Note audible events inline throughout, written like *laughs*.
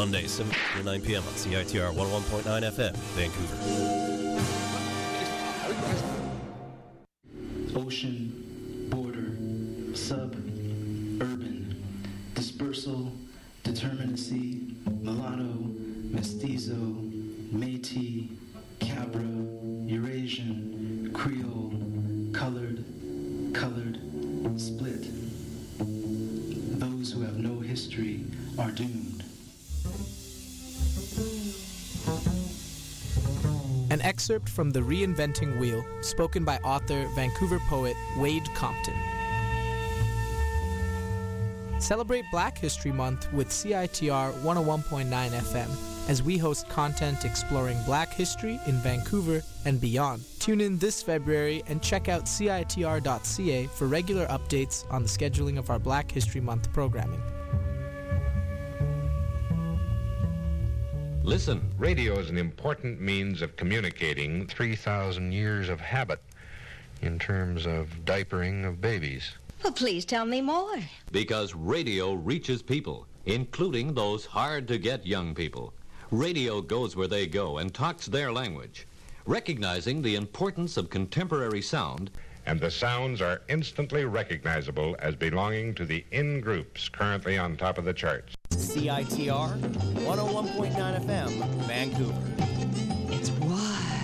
Monday, 7 to 9 p.m. on CITR 101.9 FM, Vancouver. From The Reinventing Wheel, spoken by author, Vancouver poet Wayde Compton. Celebrate Black History Month with CITR 101.9 FM as we host content exploring black history in Vancouver and beyond. Tune in this February and check out CITR.ca for regular updates on the scheduling of our Black History Month programming. Listen, radio is an important means of communicating 3,000 years of habit in terms of diapering of babies. Well, please tell me more. Because radio reaches people, including those hard to get young people. Radio goes where they go and talks their language. Recognizing the importance of contemporary sound, And the sounds are instantly recognizable as belonging to the in groups currently on top of the charts. CITR 101.9 FM, Vancouver. It's wild.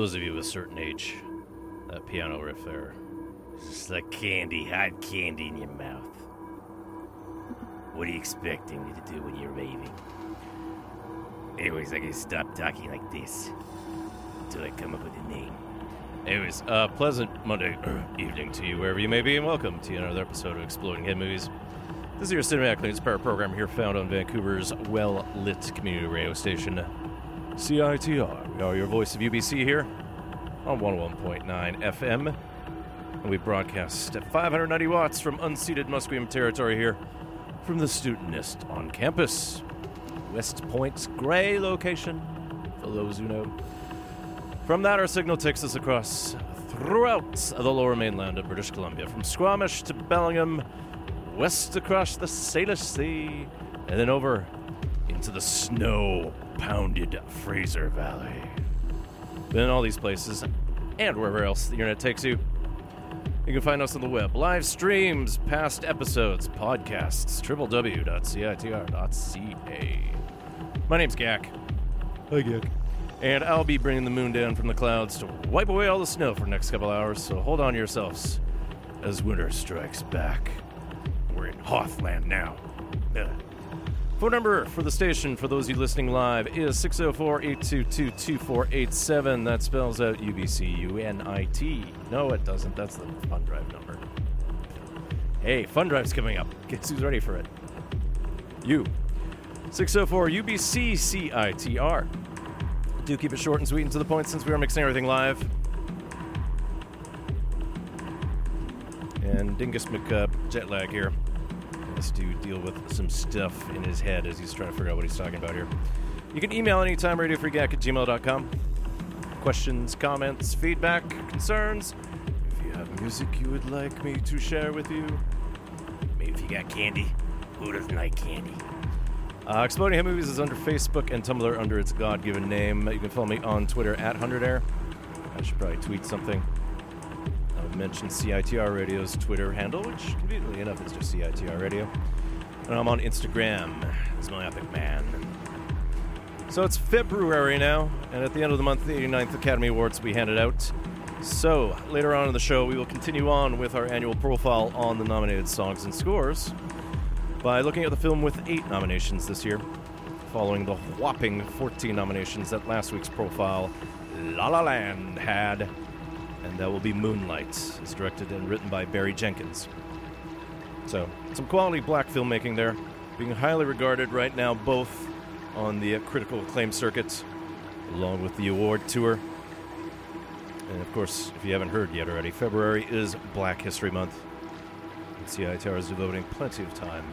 Those of you of a certain age, that piano riff there is just like candy, hot candy in your mouth. What are you expecting me to do when you're raving? Anyways, I can stop talking like this until I come up with a name. Anyways, uh, pleasant Monday *clears throat* evening to you, wherever you may be, and welcome to another episode of Exploding Head Movies. This is your Cinematic cinematically inspired program here found on Vancouver's well lit community radio station, CITR. We are your voice of UBC here on 101.9 FM. And we broadcast at 590 watts from unceded Musqueam territory here from the Student Nest on campus. West Point's gray location, for those who know. From that, our signal takes us across throughout the lower mainland of British Columbia, from Squamish to Bellingham, west across the Salish Sea, and then over into the snow pounded Fraser Valley. Then all these places, and wherever else the internet takes you, you can find us on the web, live streams, past episodes, podcasts, www.citr.ca. My name's Gak. Hi, Gak. And I'll be bringing the moon down from the clouds to wipe away all the snow for the next couple hours, so hold on to yourselves as winter strikes back. We're in Hothland now. Ugh. Phone number for the station for those of you listening live is 604 822 2487. That spells out UBCUNIT. No, it doesn't. That's the Fun Drive number. Hey, Fun Drive's coming up. Guess who's ready for it? You. 604 UBCCITR. Do keep it short and sweet and to the point since we are mixing everything live. And Dingus jet lag here to deal with some stuff in his head as he's trying to figure out what he's talking about here. You can email anytime radiofreegak at gmail.com. Questions, comments, feedback, concerns. If you have music you would like me to share with you. Maybe if you got candy. Who doesn't like candy? Uh, Exploding Head Movies is under Facebook and Tumblr under its God given name. You can follow me on Twitter at 100air. I should probably tweet something. I would mention CITR Radio's Twitter handle, which conveniently enough is just CITR Radio. And I'm on Instagram as my epic man. So it's February now, and at the end of the month, the 89th Academy Awards will be handed out. So later on in the show, we will continue on with our annual profile on the nominated songs and scores by looking at the film with eight nominations this year, following the whopping 14 nominations that last week's profile, La La Land, had. And that will be Moonlight. It's directed and written by Barry Jenkins. So, some quality black filmmaking there, being highly regarded right now both on the uh, critical acclaim circuit, along with the award tour. And of course, if you haven't heard yet already, February is Black History Month. And CITR is devoting plenty of time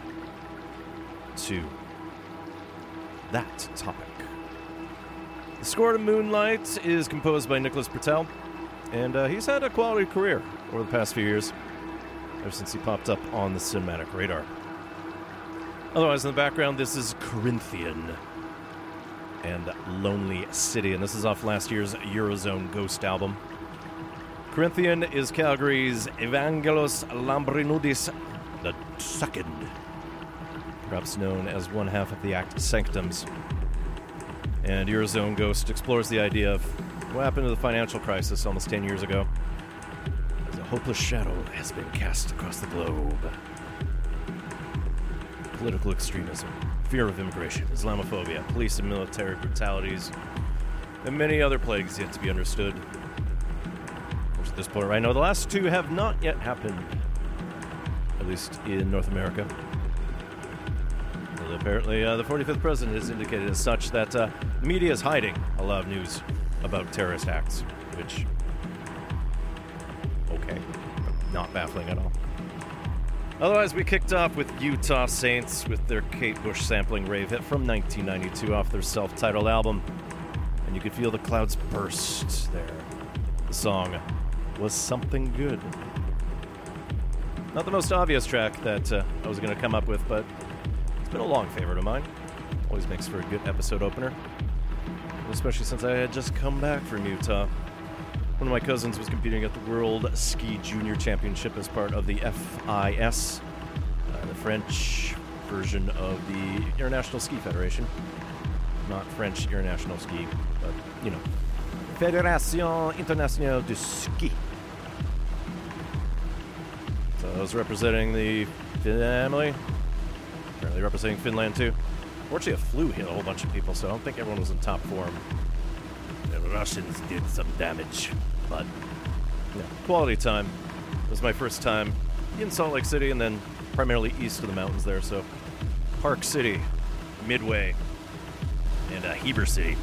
to that topic. The score to Moonlight is composed by Nicholas Britell, and uh, he's had a quality career over the past few years, ever since he popped up on the cinematic radar. Otherwise, in the background, this is Corinthian and Lonely City, and this is off last year's Eurozone Ghost album. Corinthian is Calgary's Evangelos Lambrinudis the second, perhaps known as one half of the act Sanctums. And Eurozone Ghost explores the idea of what happened to the financial crisis almost 10 years ago as a hopeless shadow has been cast across the globe. Political extremism, fear of immigration, Islamophobia, police and military brutalities, and many other plagues yet to be understood. Course, at this point, right now, the last two have not yet happened, at least in North America. Apparently, uh, the 45th president has indicated as such that uh, media is hiding a lot of news about terrorist acts, which, okay, not baffling at all. Otherwise, we kicked off with Utah Saints with their Kate Bush sampling rave hit from 1992 off their self titled album. And you could feel the clouds burst there. The song was something good. Not the most obvious track that uh, I was going to come up with, but it's been a long favorite of mine. Always makes for a good episode opener. Especially since I had just come back from Utah. One of my cousins was competing at the World Ski Junior Championship as part of the FIS, uh, the French version of the International Ski Federation. Not French International Ski, but, you know, Fédération Internationale du Ski. So I was representing the family. Apparently representing Finland too. Fortunately, a flu hit a whole bunch of people, so I don't think everyone was in top form. The Russians did some damage, but yeah, quality time. It was my first time in Salt Lake City and then primarily east of the mountains there, so Park City, Midway, and uh, Heber City.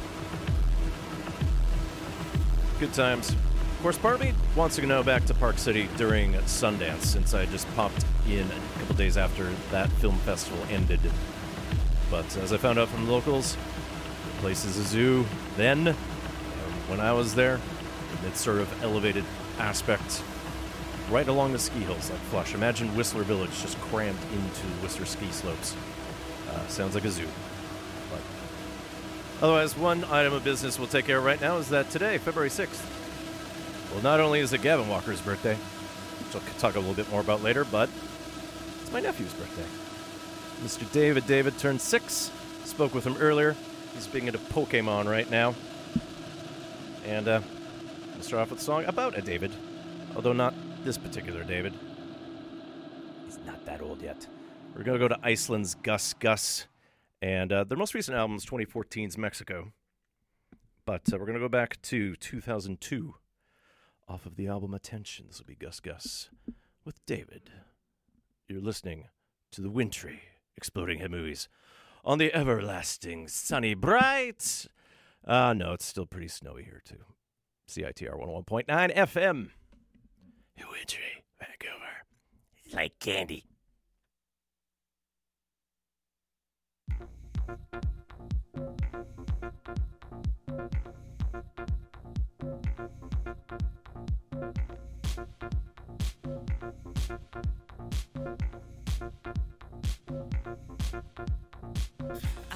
Good times. Of course, part of me wants to go back to Park City during Sundance since I just popped in a couple days after that film festival ended. But as I found out from the locals, the place is a zoo then. um, when I was there, it's sort of elevated aspect right along the ski hills like flush. Imagine Whistler Village just crammed into Whistler ski slopes. Uh, sounds like a zoo. But otherwise, one item of business we'll take care of right now is that today, February 6th, well, not only is it Gavin Walker's birthday, which I'll talk a little bit more about later, but it's my nephew's birthday. Mr. David David turned six. Spoke with him earlier. He's big into Pokemon right now. And uh, we'll start off with a song about a David, although not this particular David. He's not that old yet. We're going to go to Iceland's Gusgus. And uh, their most recent album is 2014's Mexico. But uh, we're going to go back to 2002 off of the album Attention. This will be Gusgus with David. You're listening to the wintry Exploding Head Movies on the everlasting sunny bright. Uh, no, it's still pretty snowy here, too. CITR 101.9 FM. Wintry, Vancouver. It's like candy. I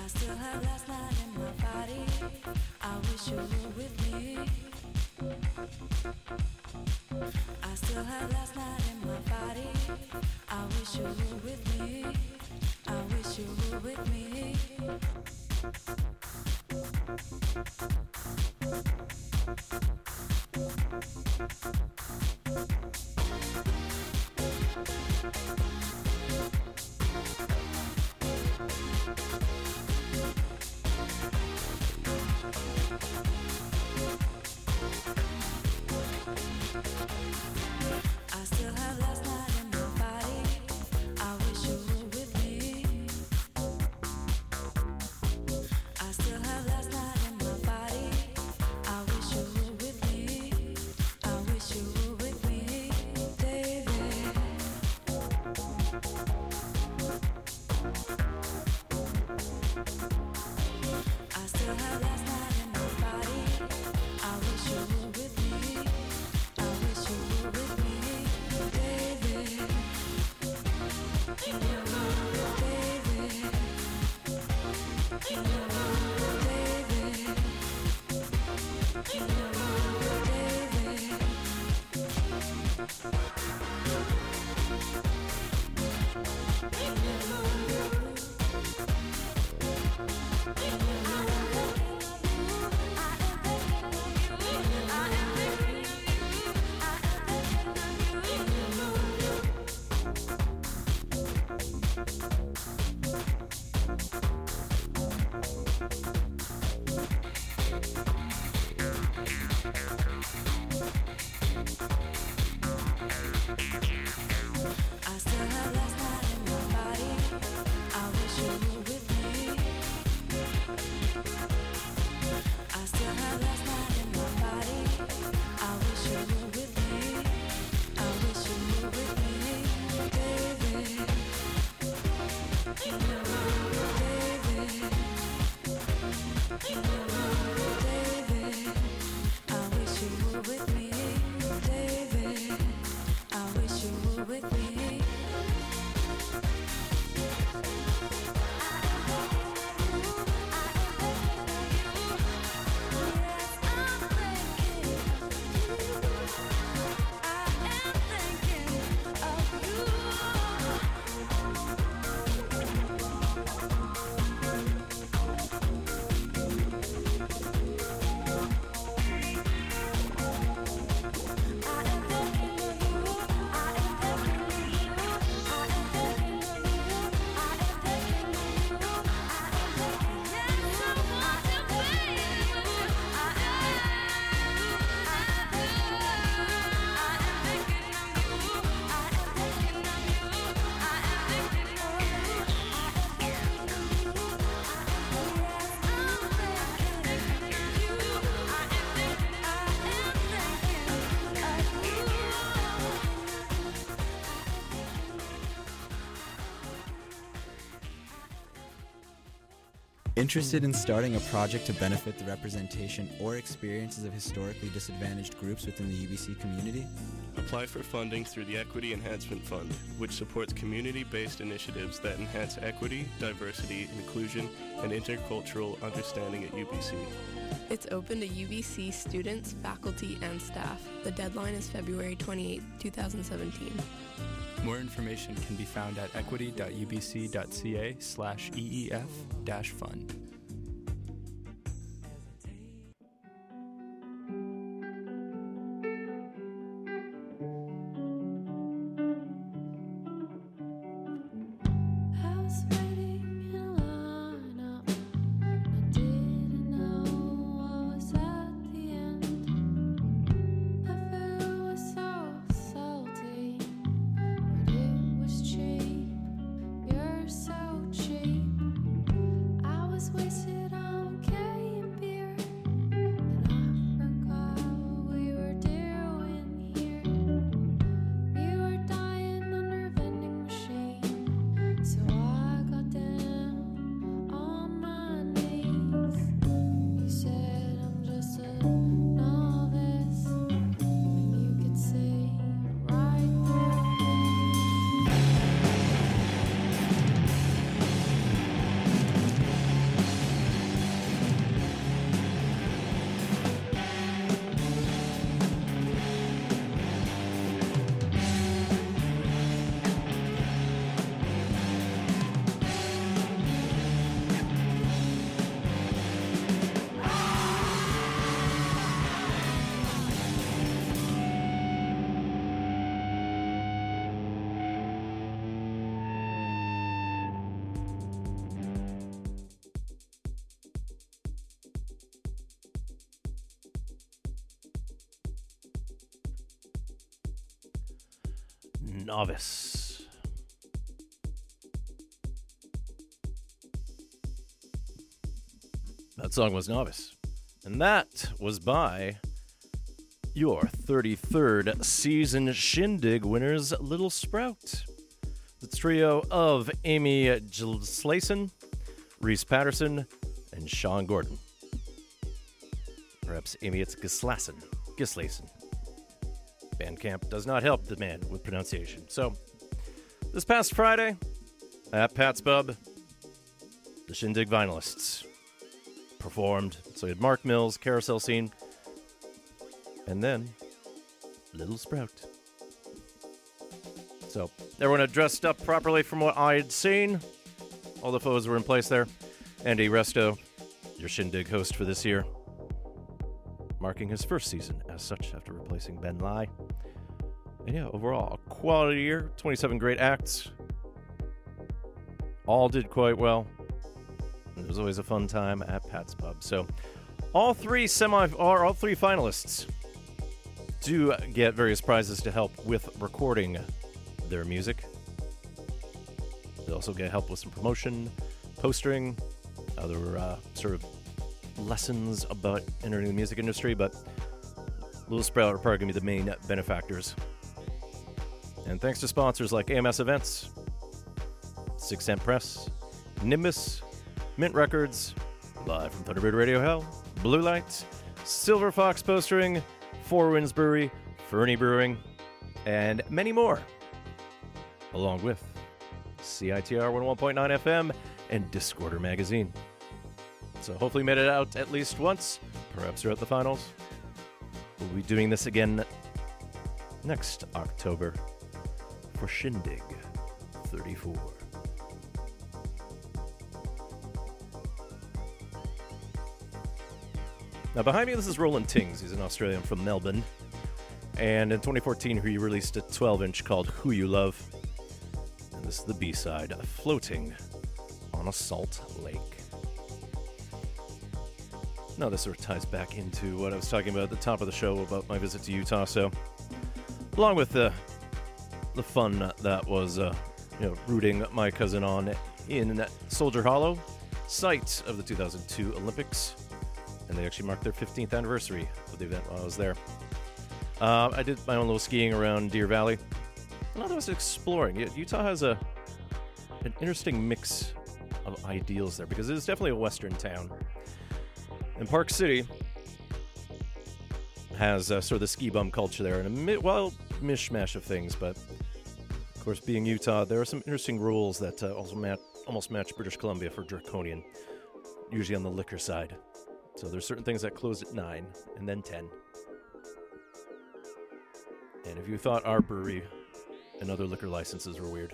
still have last night in my body. I wish you were with me. I still have last night in my body. I wish you were with me. I wish you were with me. I still have last night Interested in starting a project to benefit the representation or experiences of historically disadvantaged groups within the UBC community? Apply for funding through the Equity Enhancement Fund, which supports community based initiatives that enhance equity, diversity, inclusion, and intercultural understanding at UBC. It's open to UBC students, faculty, and staff. The deadline is February 28, 2017. More information can be found at equity.ubc.ca slash EEF dash fund. Song was Novice. And that was by your 33rd season Shindig winners, Little Sprout. The trio of Amy Gislason, Reese Patterson, and Sean Gordon. Perhaps Amy, it's Gislason. Gislason. Bandcamp does not help the man with pronunciation. So, this past Friday, at Pat's Pub, the Shindig Vinylists performed. So we had Mark Mills, Carousel Scene, and then Little Sprout. So everyone had dressed up properly from what I had seen. All the photos were in place there. Andy Resto, your Shindig host for this year, marking his first season as such after replacing Ben Lai. And yeah, overall, a quality year, 27 great acts. All did quite well. Always a fun time at Pat's Pub. So, all three semi or all three finalists do get various prizes to help with recording their music. They also get help with some promotion, postering, other uh, sort of lessons about entering the music industry. But Little Sprout are probably going to be the main benefactors. And thanks to sponsors like AMS Events, Six Cent Press, Nimbus, Mint Records, live from Thunderbird Radio Hell, Blue Lights, Silver Fox Postering, Four Winds Brewery, Fernie Brewing, and many more. Along with CITR 101.9 FM and Discorder Magazine. So hopefully made it out at least once, perhaps throughout the finals. We'll be doing this again next October for Shindig 34. Now, behind me, this is Roland Tings. He's an Australian from Melbourne. And in 2014, he released a 12 inch called Who U Love. And this is the B side Floating on a Salt Lake. Now, this sort of ties back into what I was talking about at the top of the show about my visit to Utah. So, along with the, the fun that was, uh, you know, rooting my cousin on in Soldier Hollow, site of the 2002 Olympics and they actually marked their 15th anniversary of the event while I was there. Uh, I did my own little skiing around Deer Valley. I was exploring. Utah has a an interesting mix of ideals there because it is definitely a Western town. And Park City has uh, sort of the ski bum culture there and a mi- well mishmash of things, but of course, being Utah, there are some interesting rules that uh, also almost match British Columbia for draconian, usually on the liquor side. So there's certain things that close at nine and then ten. And if you thought our brewery and other liquor licenses were weird,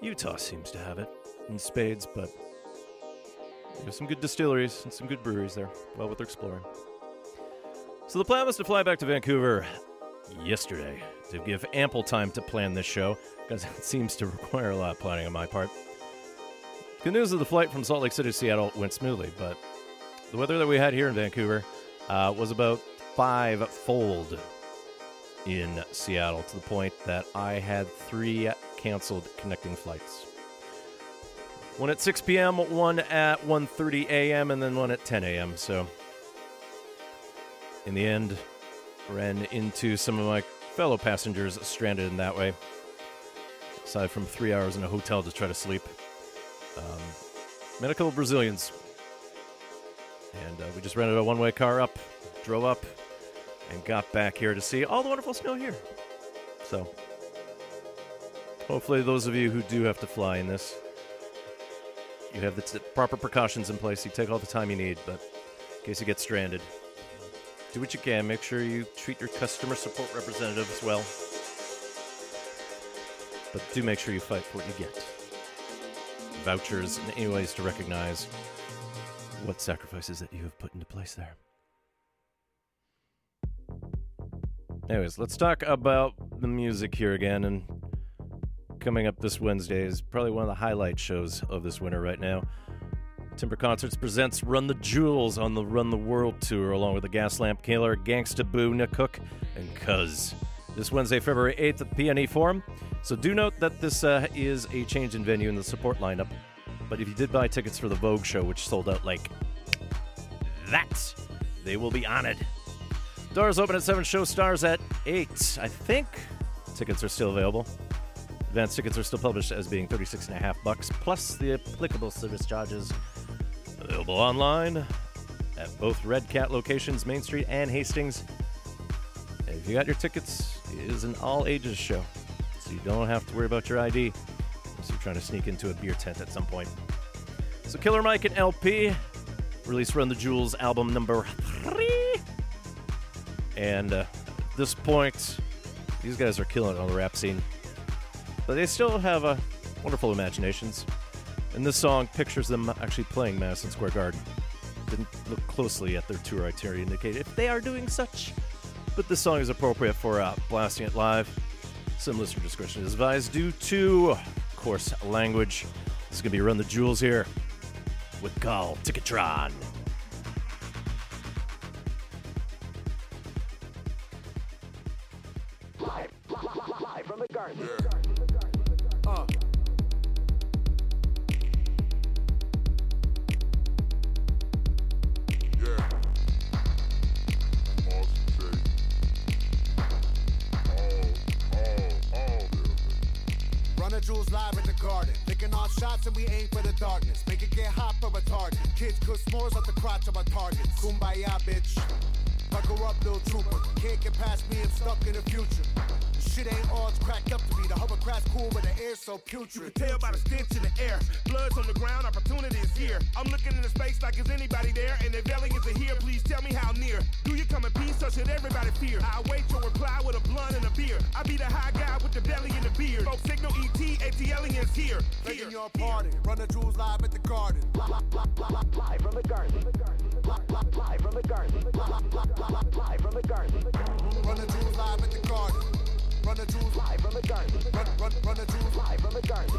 Utah seems to have it in spades, but there's some good distilleries and some good breweries there. Well worth exploring. So the plan was to fly back to Vancouver yesterday to give ample time to plan this show because it *laughs* seems to require a lot of planning on my part. Good news is the flight from Salt Lake City to Seattle went smoothly, but the weather that we had here in Vancouver uh, was about five fold in Seattle to the point that I had three canceled connecting flights. One at 6 p.m., one at 1:30 a.m., and then one at 10 a.m. So, in the end, ran into some of my fellow passengers stranded in that way. Aside from three hours in a hotel to try to sleep, um, couple Brazilians, and uh, we just rented a one-way car up, drove up, and got back here to see all the wonderful snow here. So, hopefully, those of you who do have to fly in this, you have the t- proper precautions in place. You take all the time you need, but in case you get stranded, do what you can. Make sure you treat your customer support representatives well. But do make sure you fight for what you get. Vouchers and any ways to recognize what sacrifices that you have put into place there. Anyways, let's talk about the music here again. And coming up this Wednesday is probably one of the highlight shows of this winter right now. Timbre Concerts presents Run the Jewels on the Run the World Tour, along with the Gaslamp Killer, Gangsta Boo, Nick Hook, and Cuz. This Wednesday, February 8th at the PNE Forum. So do note that this uh, is a change in venue in the support lineup. But if you did buy tickets for the Vogue show, which sold out like that, they will be honored. Doors open at 7, show stars at 8. I think tickets are still available. Advance tickets are still published as being 36 and a half bucks plus the applicable service charges. Available online at both Red Cat locations, Main Street and Hastings. If you got your tickets, it is an all ages show, so you don't have to worry about your ID unless you're trying to sneak into a beer tent at some point. So Killer Mike and El-P released Run the Jewels album number three. And uh, at this point, these guys are killing it on the rap scene. But they still have uh, wonderful imaginations. And this song pictures them actually playing Madison Square Garden. Didn't look closely at their tour itinerary to indicate if they are doing such. But this song is appropriate for uh, blasting it live. Some listener discretion is advised due to, course, language. This is going to be Run the Jewels here with Call Ticketron. Live, live, live from the garden. Uh. Live in the garden. Licking off shots and we aim for the darkness. Make it get hot for retarded. Kids cook s'mores off the crotch of our targets. Kumbaya, bitch. Buckle up, little trooper. Can't get past me, I'm stuck in the future. The shit ain't all cracked up to be. The hovercraft's cool, but the air's so putrid. You can tell by the stench in the air. Blood's on the ground, opportunity is here. I'm looking into space like is anybody there? And if aliens are here, please tell me how near. Do you come in peace or should everybody fear? I wait your reply with a blunt and a beer. I be the high guy with the belly and the beard. Folks signal ET, AT aliens here. Begging your pardon. Run the jewels live at the garden. Live from the garden. Live from the garden. Live from the garden. Run the jewels live at the garden. Run the jewels live from the garden. Run, run, run the jewels live from the garden.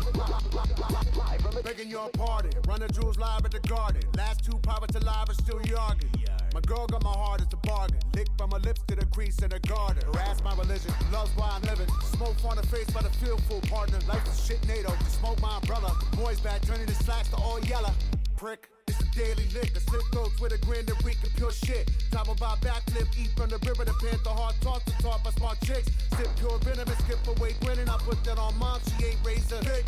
Live from the Begging your pardon. Run the jewels live at the garden. Last two pirates alive are still yarging. My girl got my heart, it's a bargain. Lick from my lips to the crease in the garden. Harass my religion, love's why I'm living. Smoke on the face by the fearful partner. Life is shit NATO, smoke my umbrella. Boys back turning the slacks to all yellow. Prick. It's a daily lick, the slip throats with a grin to reek and pure shit. Top about backflip, eat from the river, the panther hard talk to talk by smart chicks. Sip pure venom and skip away grinning. I put that on mom, she ain't razor thick.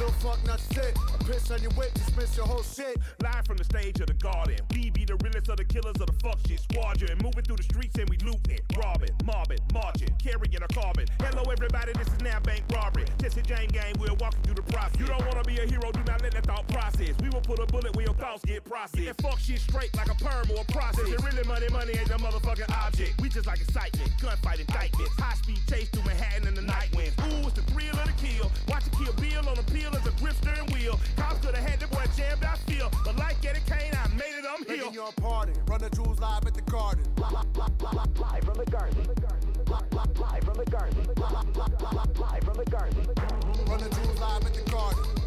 Little fuck not sit. I piss on your whip, dismiss your whole shit. Live from the stage of the garden. We be the realest of the killers of the fuck shit squadron. Moving through the streets and we looting, robbing, mobbing, marching, carrying a carbon. Hello everybody, this is now bank robbery. Jesse Jane gang, we're walking through the process. You don't wanna be a hero, do not let that thought process. We will put a bullet where your thoughts get processed. That fuck shit straight like a perm or a process. It really money, money ain't the motherfucking object. We just like excitement, gunfight indictments. High speed chase through Manhattan in the night winds. Ooh, it's the thrill of the kill. Watch it kill Bill on the peel as a grip steering wheel. Cops could have had the boy jammed, I feel. But like Eddie Kane, I made it, I'm here. Your party. Run the jewels live at the garden. Live from the garden. Live from the garden. Live from the garden. Run the jewels live at the garden.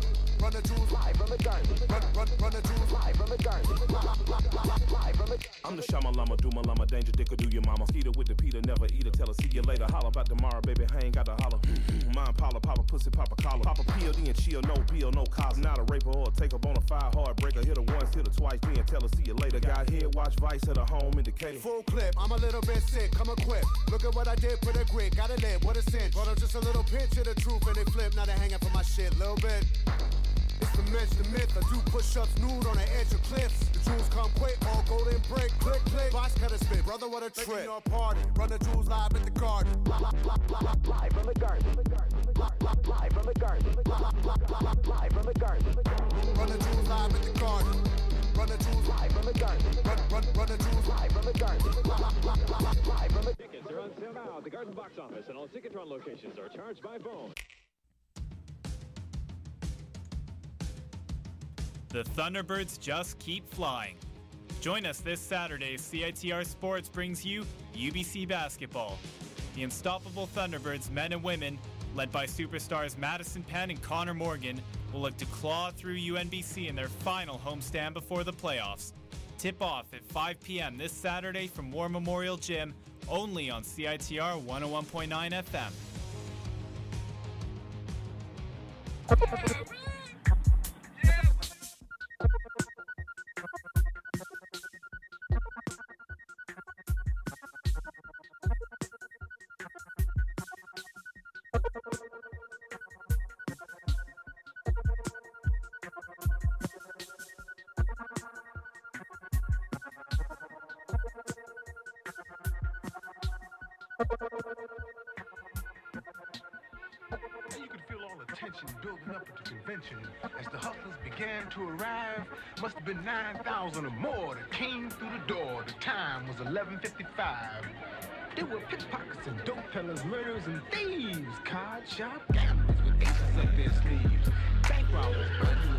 Run the jewels live from the garden. Run, run, run the jewels live from the garden. Live from the I'm the Shama Lama, do my lama, danger dick or do your mama. Skeeter with the Peter, never eat her, tell her see you later. Holla about tomorrow, baby, I ain't got to holler. Mine Paula, papa pussy, papa collar. Papa PLD and chill, no bill, no cause. Not a raper or a take up on a fire heartbreaker. Hit her once, hit her twice, then tell her see you later. Got here, watch Vice at her home indicator. Full clip, I'm a little bit sick, come equipped. Look at what I did, put a grit, got a lip, what a cinch. Brought up just a little pinch of the truth and they flip, now they hanging for my shit, little bit. It's the mensch, the myth. I do push-ups nude on the edge of cliffs. The jewels come quick, all golden break, click, click. Box cutter spit, brother, what a trip. your party, run the jewels live at the garden. Live from the garden. Live from the garden. Live from the garden. Run the jewels live at the garden. Run the jewels live from the garden. Run, run, run the jewels live from the garden. Live from the Tickets are on sale now at the Garden Box Office, and all Ticketron locations are charged by phone. The Thunderbirds just keep flying. Join us this Saturday CITR Sports brings you UBC basketball. The unstoppable Thunderbirds, men and women, led by superstars Madison Penn and Connor Morgan, will look to claw through UNBC in their final homestand before the playoffs. Tip off at 5 p.m. this Saturday from War Memorial Gym, only on CITR 101.9 FM. Must have been 9,000 or more that came through the door. The time was 11:55. There were pickpockets and dope peddlers, murderers and thieves, card shop gamblers with aces up their sleeves, bank robbers, burglars,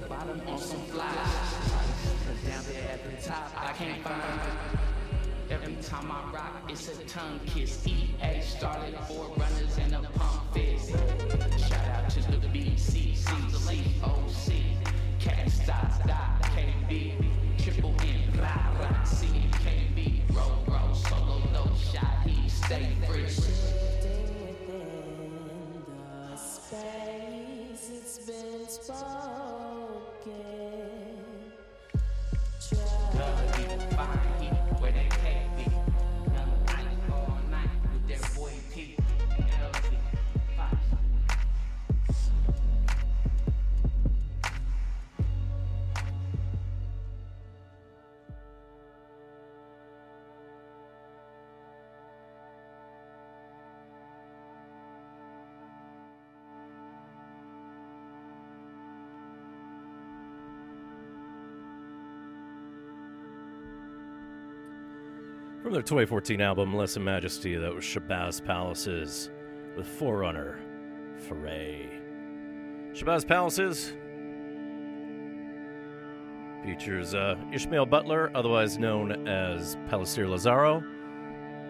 the bottom on some flies. Cause down there at the top, I can't find. Every time I rock, it's a tongue kiss. EA started four runners and a pump fist. Shout out to the BCC, COC, Cat Stop, Dot, KB, Triple M, Blah, Blah, CKB, Roll, Roll, Solo, No Shot, he stay fresh. the space. It's been spoken. Love be their 2014 album Lese Majesty, that was Shabazz Palaces with Forerunner Foray. Shabazz Palaces features uh, Ishmael Butler, otherwise known as Palaceer Lazaro.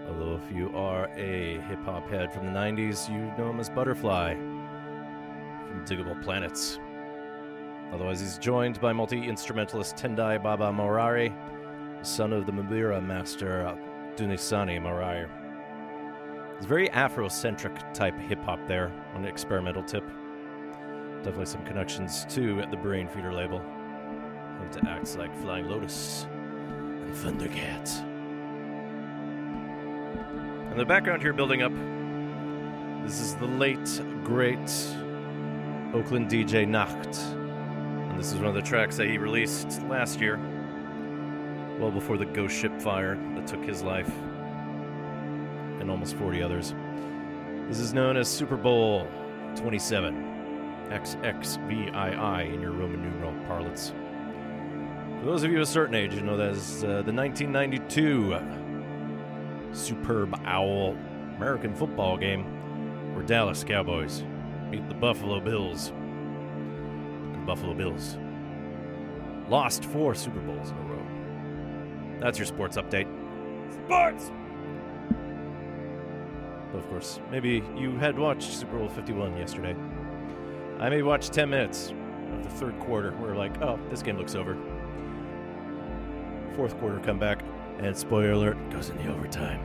Although, if you are a hip hop head from the 90s, you know him as Butterfly from Diggable Planets. Otherwise, he's joined by multi instrumentalist Tendai Baba Maraire, son of the mbira master Dumisani Maraire. It's very Afrocentric type hip hop there on the experimental tip. Definitely some connections to at the Brainfeeder label. Home to acts like Flying Lotus and Thundercat. In the background here, building up, this is the late, great Oakland DJ Nackt. And this is one of the tracks that he released last year, well before the ghost ship fire that took his life and almost 40 others. This is known as Super Bowl 27, XXVII in your Roman numeral parlance. For those of you of a certain age, you know that is uh, the 1992 superb owl American football game where Dallas Cowboys beat the Buffalo Bills. The Buffalo Bills lost four Super Bowls in. That's your sports update. Sports! But of course, maybe you had watched Super Bowl 51 yesterday. I may watch 10 minutes of the third quarter. We're like, oh, this game looks over. Fourth quarter comeback, and spoiler alert, goes in the overtime.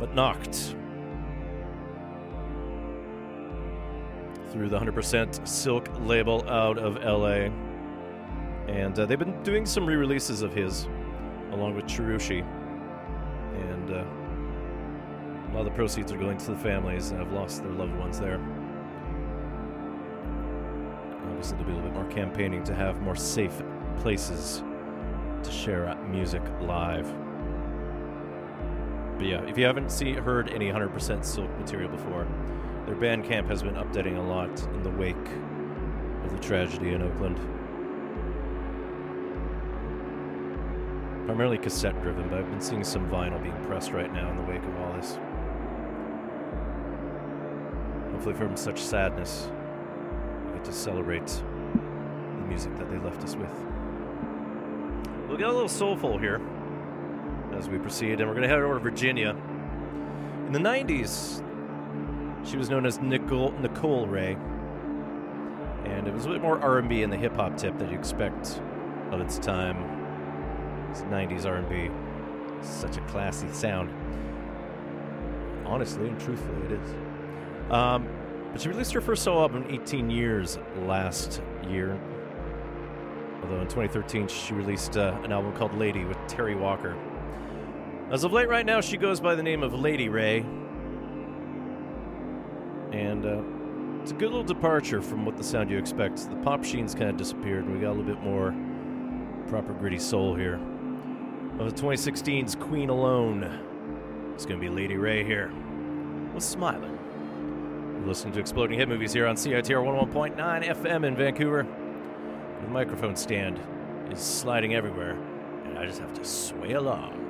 But Nackt through the 100% Silk label out of LA. And uh, they've been doing some re releases of his along with Cherushii. And uh, a lot of the proceeds are going to the families that have lost their loved ones there. Obviously, there'll be a little bit more campaigning to have more safe places to share music live. But yeah, if you haven't seen, heard any 100% Silk material before, their Bandcamp has been updating a lot in the wake of the tragedy in Oakland. Primarily cassette driven, but I've been seeing some vinyl being pressed right now in the wake of all this. Hopefully, from such sadness, we get to celebrate the music that they left us with. We'll get a little soulful here as we proceed, and we're going to head over to Virginia. In the 90s, she was known as Nicole, Nicole Wray, and it was a bit more R&B in the hip hop tip that you expect of its time. It's 90s R&B, such a classy sound. Honestly and truthfully, it is. Um, but she released her first solo album in 18 years last year. Although in 2013 she released uh, an album called Lady with Terri Walker. As of late, right now, she goes by the name of Lady Wray. And uh, it's a good little departure from what the sound you expect. The pop sheen's kind of disappeared, and we got a little bit more proper gritty soul here of the 2016's Queen Alone. It's going to be Lady Wray here with Smiling. Listen listening to Exploding Head Movies here on CITR 101.9 FM in Vancouver. The microphone stand is sliding everywhere, and I just have to sway along.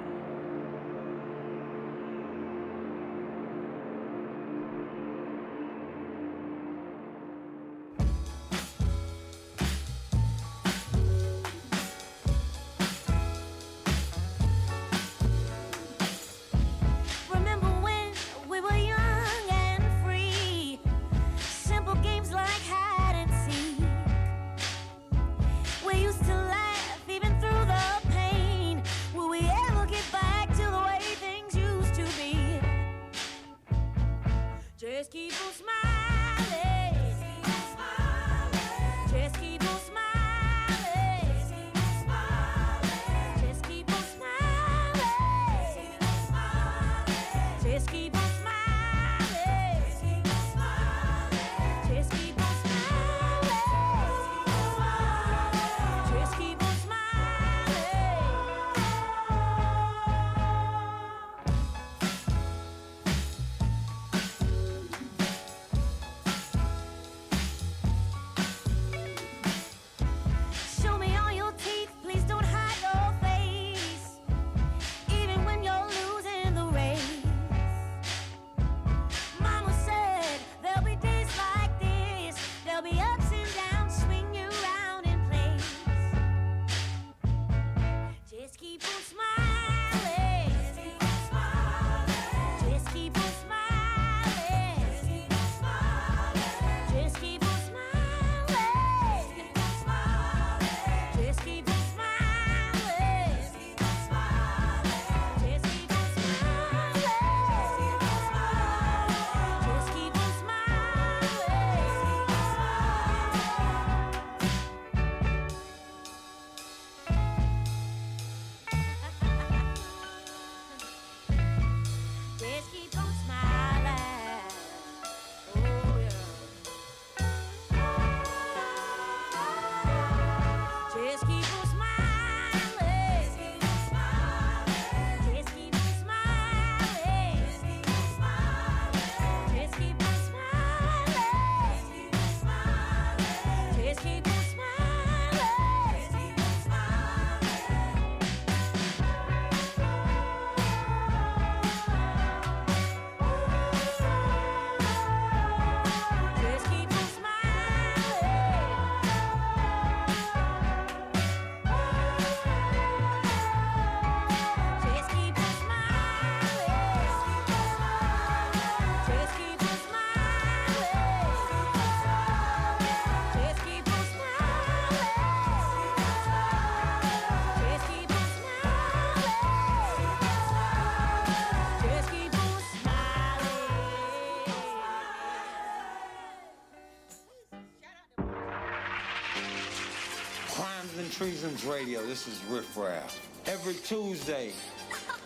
Citizens Radio. This is Riff Raff. Every Tuesday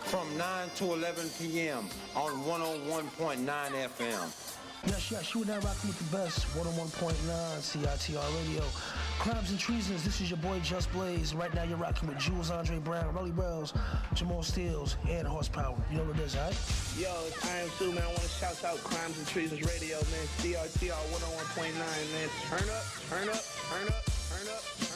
from 9 to 11 p.m. on 101.9 FM. Yes, yes, you're now rocking with the best. 101.9 CITR Radio. Crimes and Treasons, this is your boy Just Blaze. Right now you're rocking with Jules Andre Brown, Rolly Wells, Jamal Steels, and Horsepower. You know what it is, is? Yo, it's I Am Sue, man. I want to shout out Crimes and Treasons Radio, man. CITR 101.9, man. Turn up, turn up, turn up, turn up.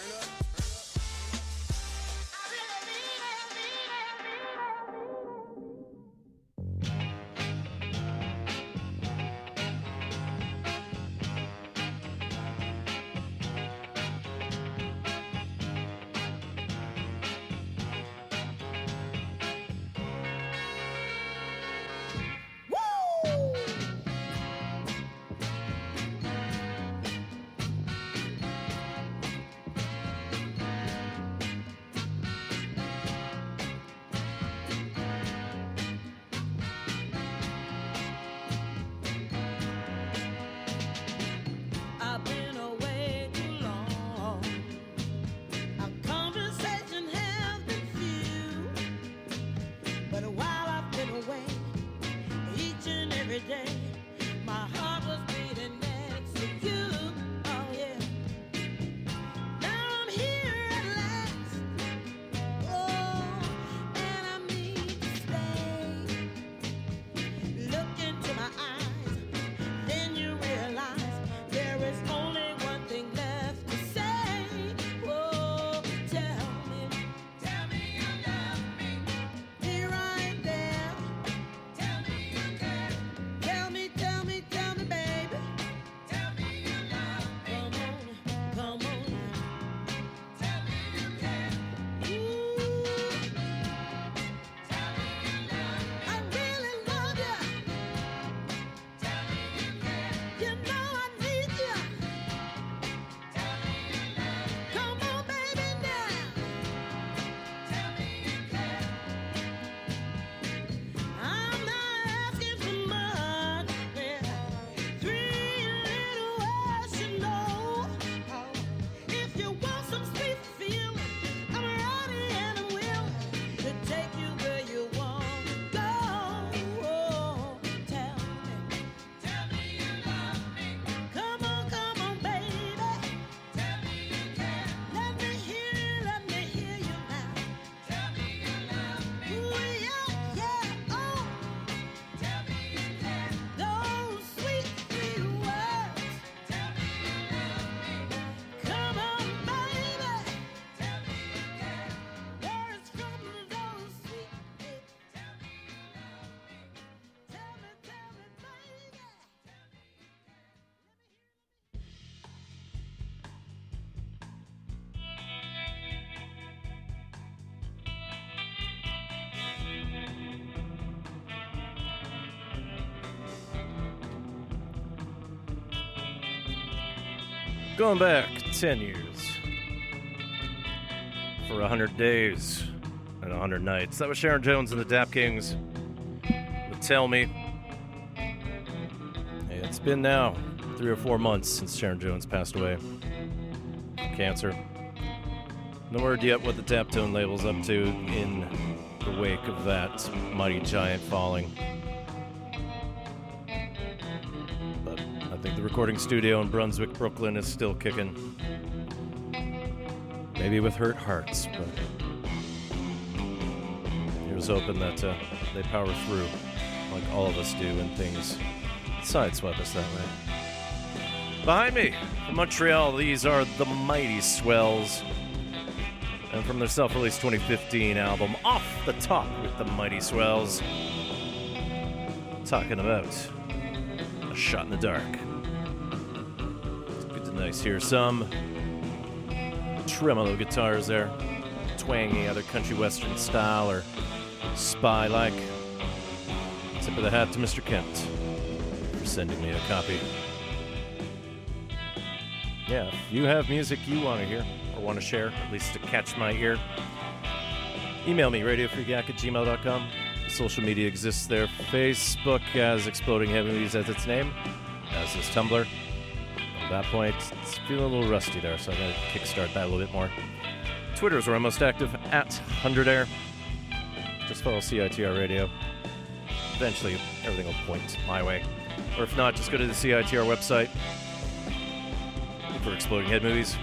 10 years. For 100 days and 100 nights. That was Sharon Jones and the Dap Kings. Would tell me. Hey, it's been now three or four months since Sharon Jones passed away. Cancer. No word yet what the Daptone label's up to in the wake of that mighty giant falling. Recording studio in Brunswick, Brooklyn is still kicking. Maybe with hurt hearts, but it was hoping that uh, they power through like all of us do when things sideswipe us that way. Behind me, from Montreal, these are the Mighty Swells. And from their self released 2015 album, Off the Top with the Mighty Swells. Talking about a shot in the dark. Nice hear some tremolo guitars there, twangy, either country western style or spy like. Tip of the hat to Mr. Kent for sending me a copy. Yeah, if you have music you want to hear or want to share, at least to catch my ear, email me, radiofreegack at gmail.com. Social media exists there. Facebook has Exploding Head Movies as its name, as is Tumblr. At that point, it's feeling a little rusty there, so I'm going to kickstart that a little bit more. Twitter is where I'm most active, at 100air. Just follow CITR Radio. Eventually, everything will point my way. Or if not, just go to the CITR website for Exploding Head Movies.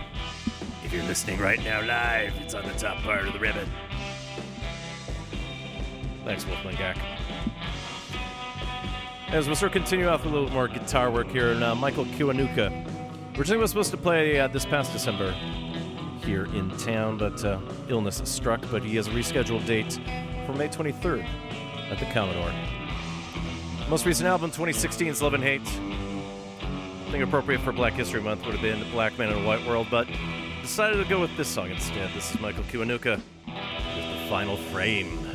If you're listening right now live, it's on the top part of the ribbon. Thanks, Wolfman Gak. As we'll sort of continue off with a little more guitar work here, and uh, Michael Kiwanuka. Originally was supposed to play uh, this past December here in town, but uh, illness struck. But he has a rescheduled date for May 23rd at the Commodore. Most recent album, 2016's Love and Hate. I think appropriate for Black History Month would have been Black Man in a White World, but decided to go with this song instead. This is Michael Kiwanuka with The Final Frame.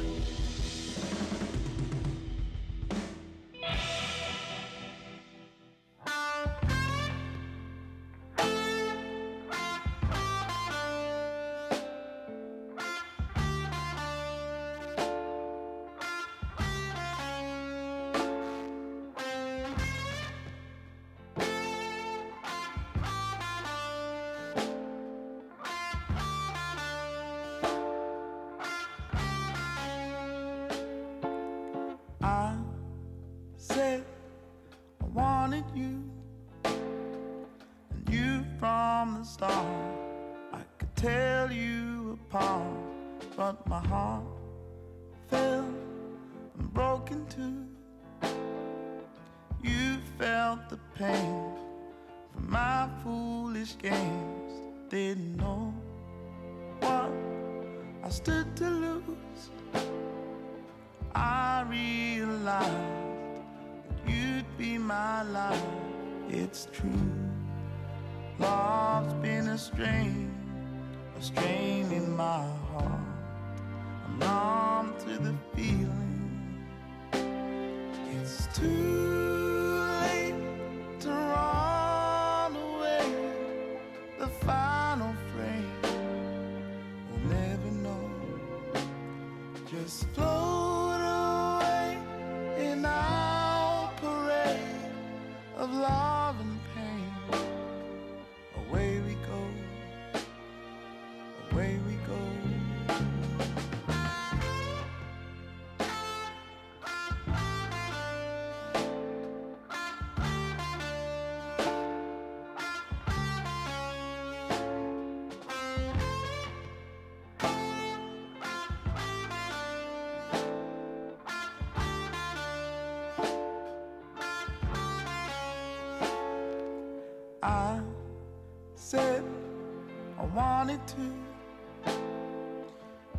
To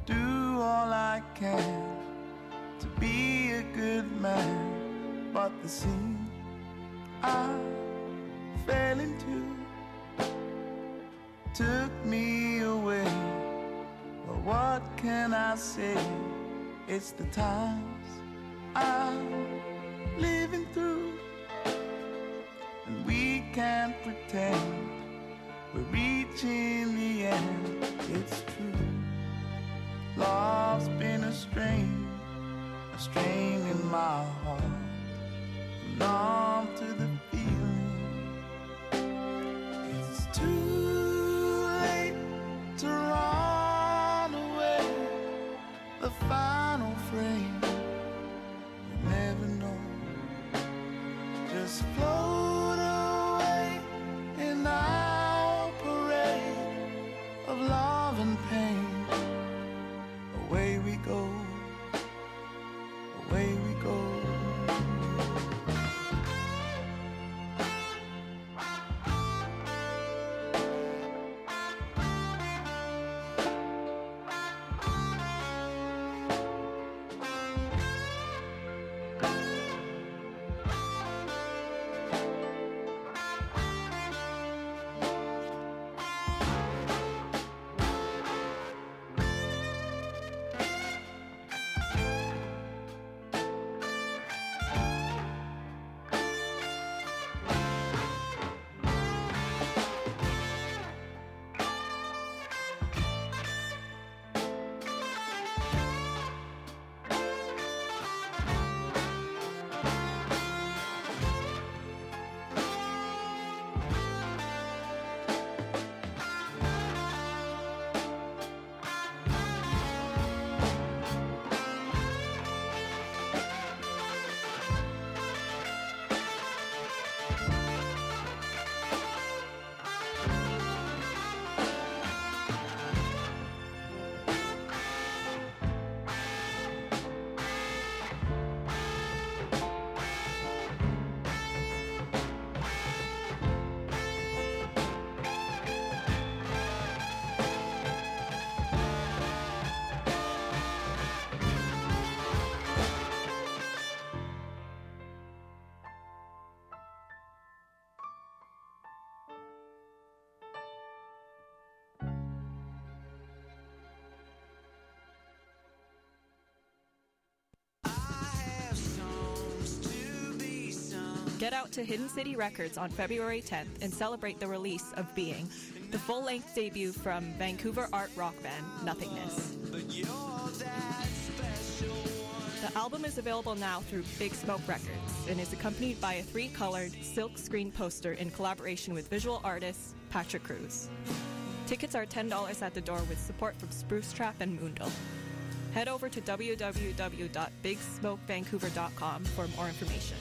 do all I can to be a good man, but the sin I fell into took me away. But what can I say? It's the times I'm living through and we can't pretend we're reaching the end. It's true. Love's been a strain, a strain in my heart. Numb to the Get out to Hidden City Records on February 10th and celebrate the release of Being, the full length debut from Vancouver art rock band Nothingness. The album is available now through Big Smoke Records and is accompanied by a three colored silk screen poster in collaboration with visual artist Patrick Cruz. Tickets are $10 at the door with support from Spruce Trap and Moondle. Head over to www.bigsmokevancouver.com for more information.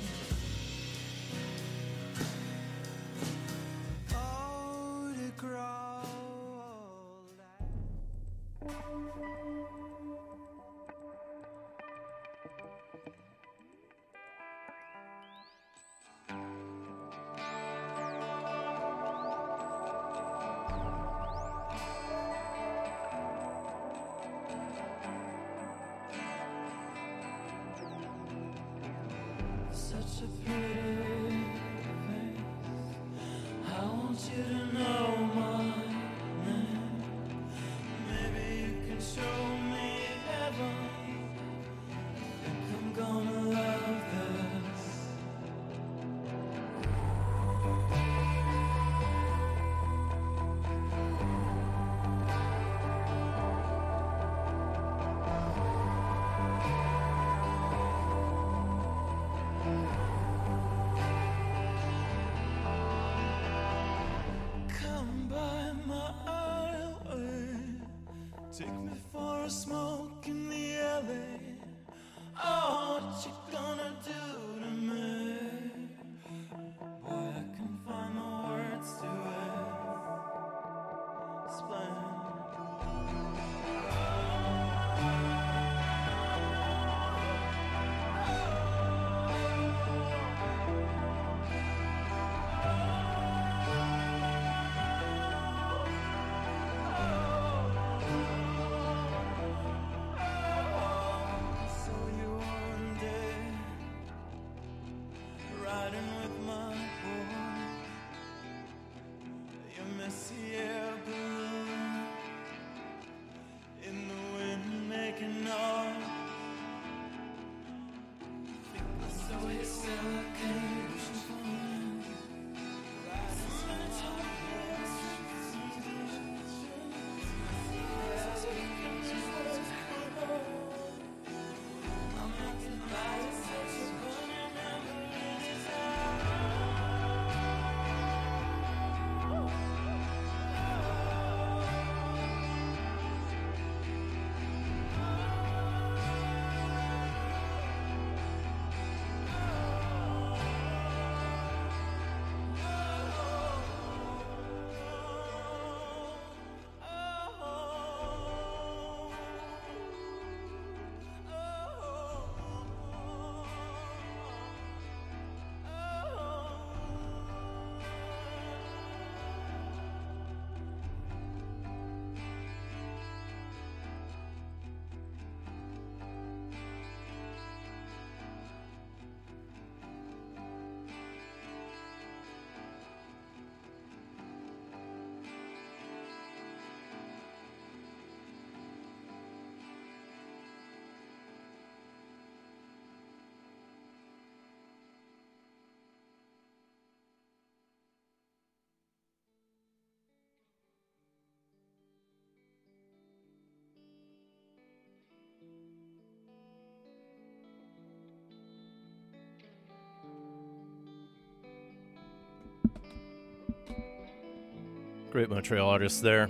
Great Montreal artist there.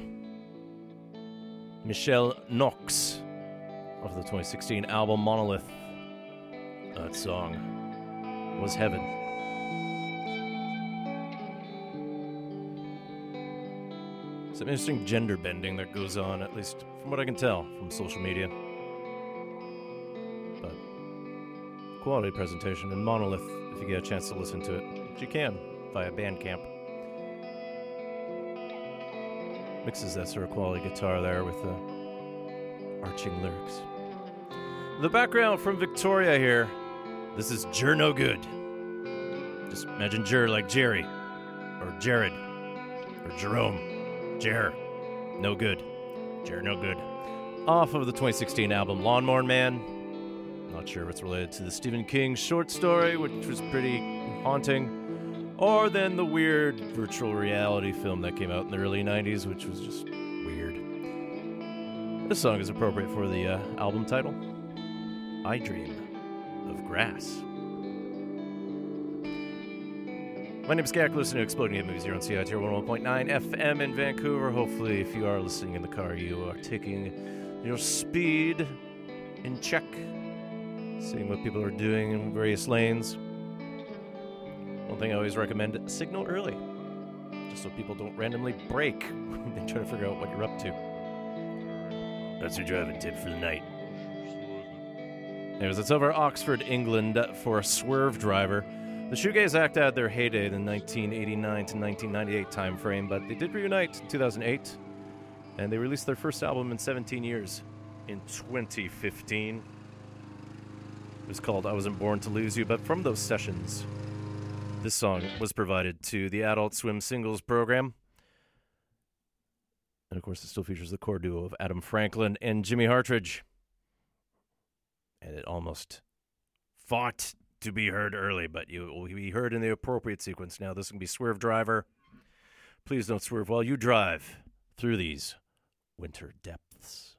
Michele Nox of the 2016 album Monolith. That song was Heaven. Some interesting gender bending that goes on, at least from what I can tell from social media. But quality presentation in Monolith if you get a chance to listen to it, which you can via Bandcamp. Mixes that sort of quality guitar there with the arching lyrics. The background from Victoria here. This is Jer Nogood. Just imagine Jer like Jerry, or Jared, or Jerome. Jer, no good. Jer, no good. Off of the 2016 album Lawnmower Man. Not sure if it's related to the Stephen King short story, which was pretty haunting, or then the weird virtual reality film that came out in the early 90s, which was just weird. This song is appropriate for the uh, album title I Dream of Grass. My name is Gak, listening to Exploding Head Movies here on CITR 101.9 FM in Vancouver. Hopefully, if you are listening in the car, you are taking your speed in check, seeing what people are doing in various lanes. One thing I always recommend signal early, just so people don't randomly brake *laughs* when they try to figure out what you're up to. That's your driving tip for the night. Anyways, it's over Oxford, England for a Swervedriver. The Shoegaze Act had their heyday in the 1989 to 1998 time frame, but they did reunite in 2008, and they released their first album in 17 years in 2015. It was called I Wasn't Born to Lose You, but from those sessions, this song was provided to the Adult Swim Singles program. And of course, it still features the core duo of Adam Franklin and Jimmy Hartridge. And it almost fought to be heard early, but you will be heard in the appropriate sequence. Now, this can be Swervedriver. Please don't swerve while you drive through these winter depths.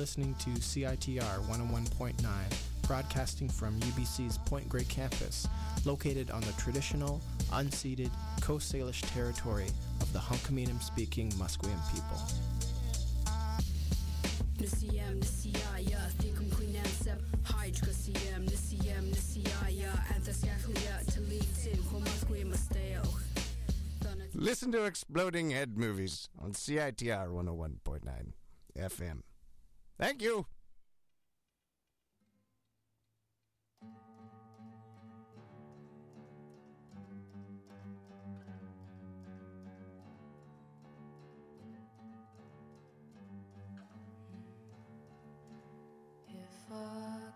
Listening to CITR 101.9, broadcasting from UBC's Point Grey campus, located on the traditional, unceded Coast Salish territory of the Hunkaminam speaking Musqueam people. Nisiyam, nisiyaya, thikum quinansep, hydra siyam, nisiyam, nisiyaya, anthascahuya, talitin, homasque masteo. Listen to Exploding Head Movies on CITR 101.9 FM. Thank you. If I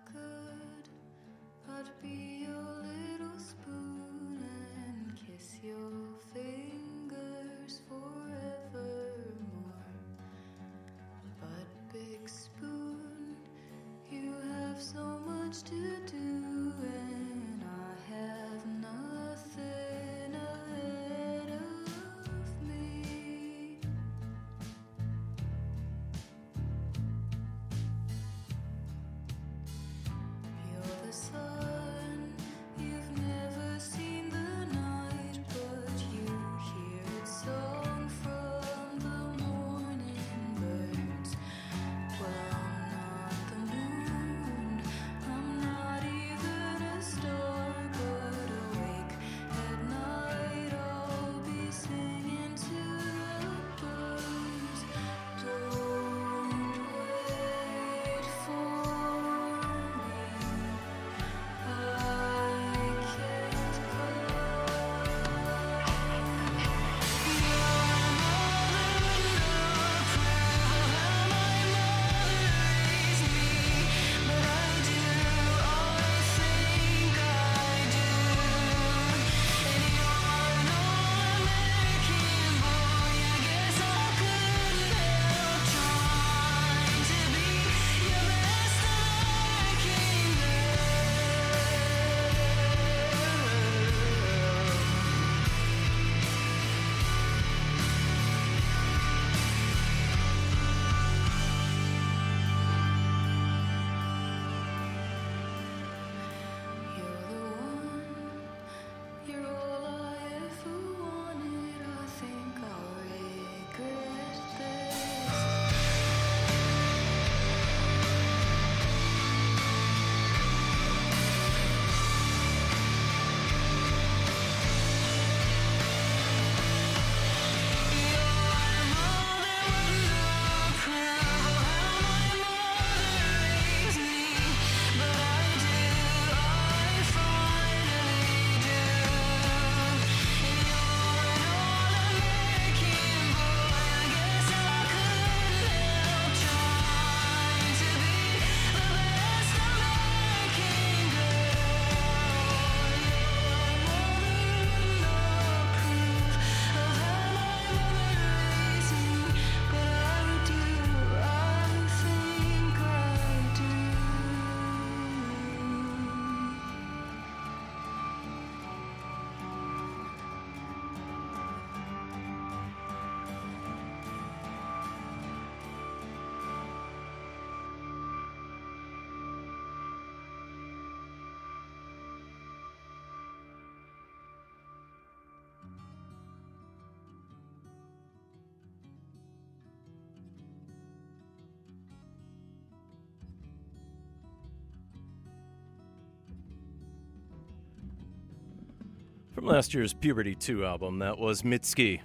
From last year's Puberty 2 album, that was Mitski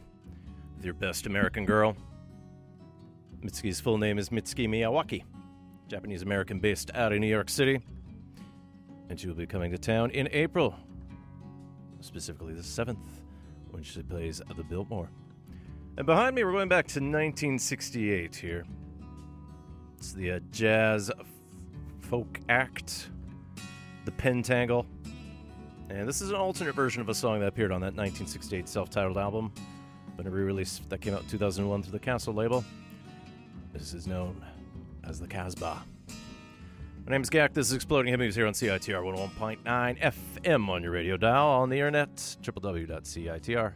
with Your Best American Girl. Mitski's full name is Mitski Miyawaki, Japanese American based out of New York City. And she will be coming to town in April, specifically the 7th, when she plays the Biltmore. And behind me, we're going back to 1968 here. It's the uh, jazz f- folk act, the Pentangle. And this is an alternate version of a song that appeared on that 1968 self titled album, but a re release that came out in 2001 through the Castle label. This is known as the Casbah. My name is Gak. This is Exploding Movies here on CITR 101.9 FM on your radio dial, on the internet, www.citr.ca.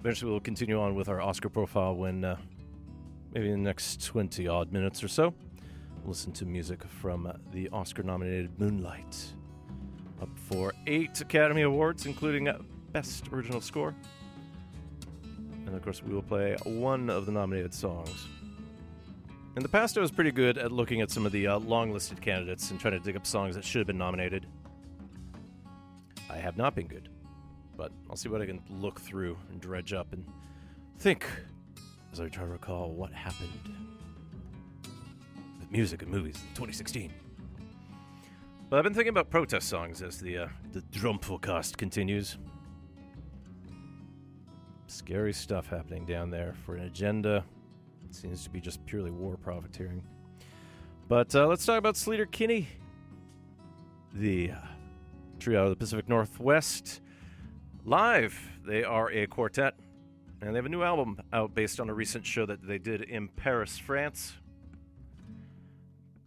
Eventually, we'll continue on with our Oscar profile when uh, maybe in the next 20 odd minutes or so, listen to music from the Oscar nominated Moonlight. Up for eight Academy Awards, including Best Original Score. And of course, we will play one of the nominated songs. In the past, I was pretty good at looking at some of the uh, long listed candidates and trying to dig up songs that should have been nominated. I have not been good, but I'll see what I can look through and dredge up and think as I try to recall what happened with music and movies in 2016. But I've been thinking about protest songs as the uh, the Drumpfulcast continues. Scary stuff happening down there for an agenda. It seems to be just purely war profiteering. But uh, let's talk about Sleater Kinney, the uh, trio of the Pacific Northwest. Live, they are a quartet, and they have a new album out based on a recent show that they did in Paris, France.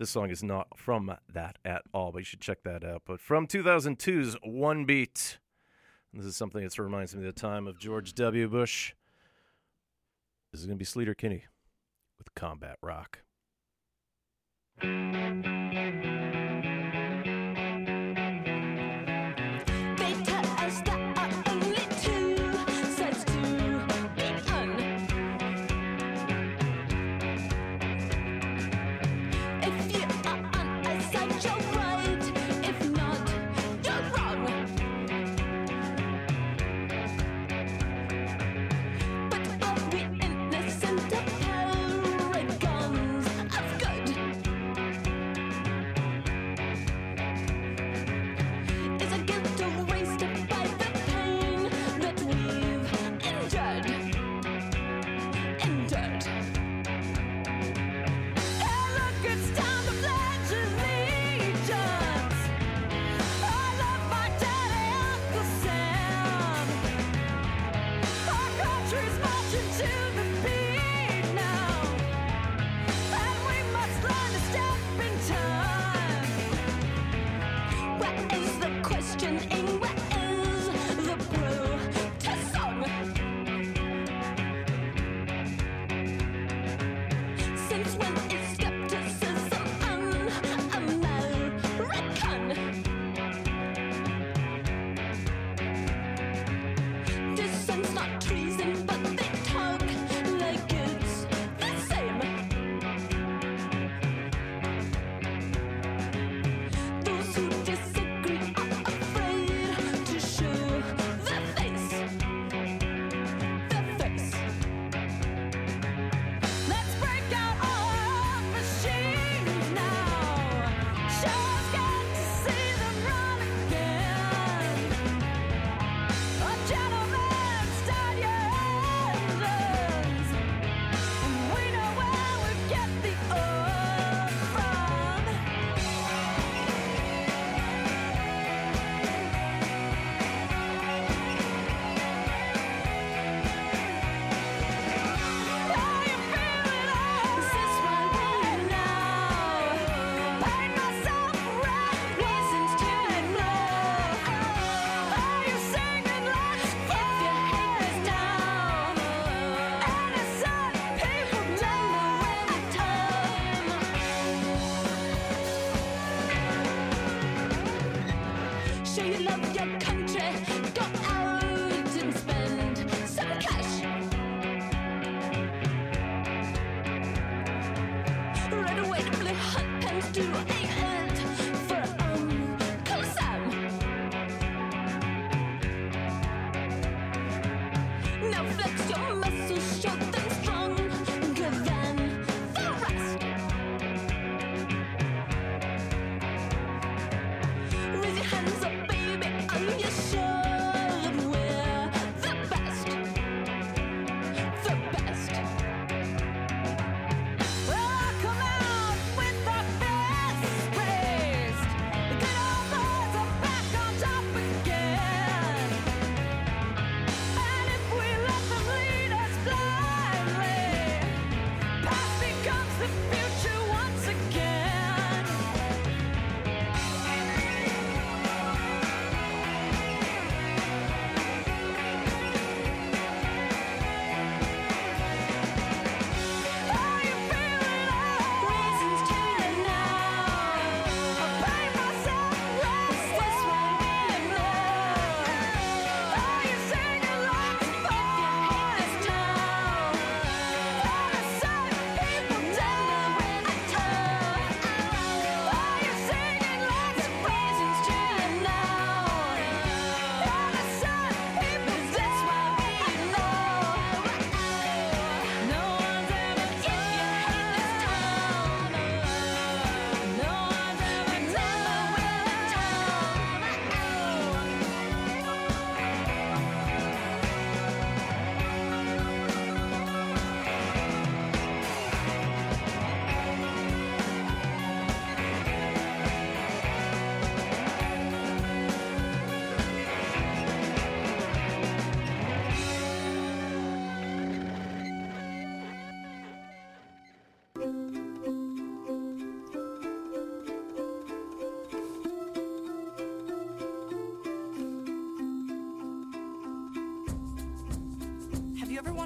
This song is not from that at all, but you should check that out. But from 2002's One Beat. This is something that reminds me of the time of George W. Bush. This is going to be Sleater Kinney with Combat Rock.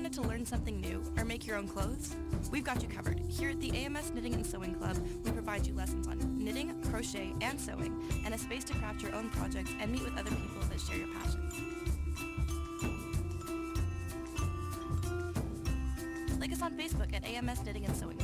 To learn something new or make your own clothes? We've got you covered. Here at the AMS Knitting and Sewing Club, we provide you lessons on knitting, crochet, and sewing, and a space to craft your own projects and meet with other people that share your passions. Like us on Facebook at AMS Knitting and Sewing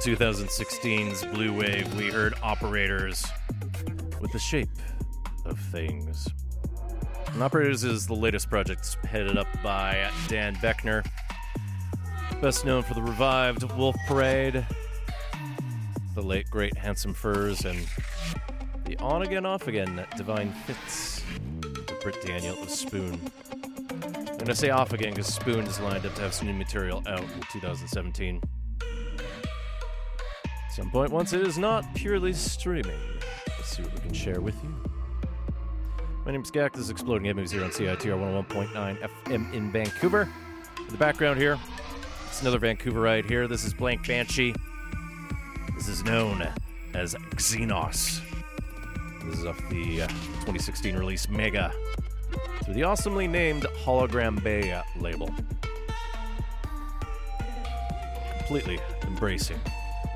2016's Blue Wave, we heard Operators with the shape of things. And Operators is the latest project headed up by Dan Boeckner, best known for the revived Wolf Parade, the late great Handsome Furs, and the on again, off again Divine Fits with Britt Daniel with Spoon. I'm going to say off again because Spoon is lined up to have some new material out in 2017 some point once it is not purely streaming. Let's see what we can share with you. My name is Gak. This is Exploding Head Movies here on CITR 101.9 FM in Vancouver. In the background here, it's another Vancouverite here. This is Blank Banshee. This is known as Xenos. This is off the uh, 2016 release Mega through the awesomely named Hologram Bay label. Completely embracing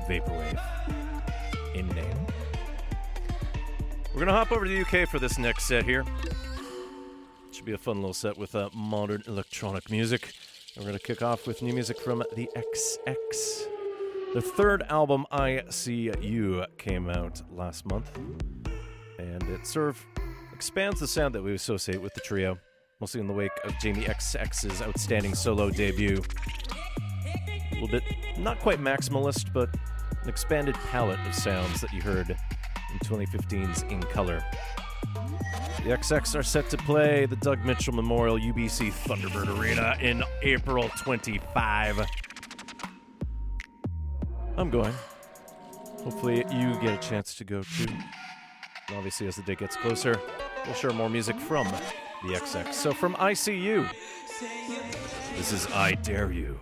Vaporwave in name. We're going to hop over to the UK for this next set here. Should be a fun little set with uh, modern electronic music. And we're going to kick off with new music from the XX. Their third album, I See You, came out last month, and it sort of expands the sound that we associate with the trio, mostly in the wake of Jamie XX's outstanding solo debut. A little bit, not quite maximalist, but an expanded palette of sounds that you heard in 2015's In Color. The XX are set to play the Doug Mitchell Memorial UBC Thunderbird Arena in April 25. I'm going. Hopefully, you get a chance to go too. And obviously, as the date gets closer, we'll share more music from the XX. So, from I See You, this is I Dare You.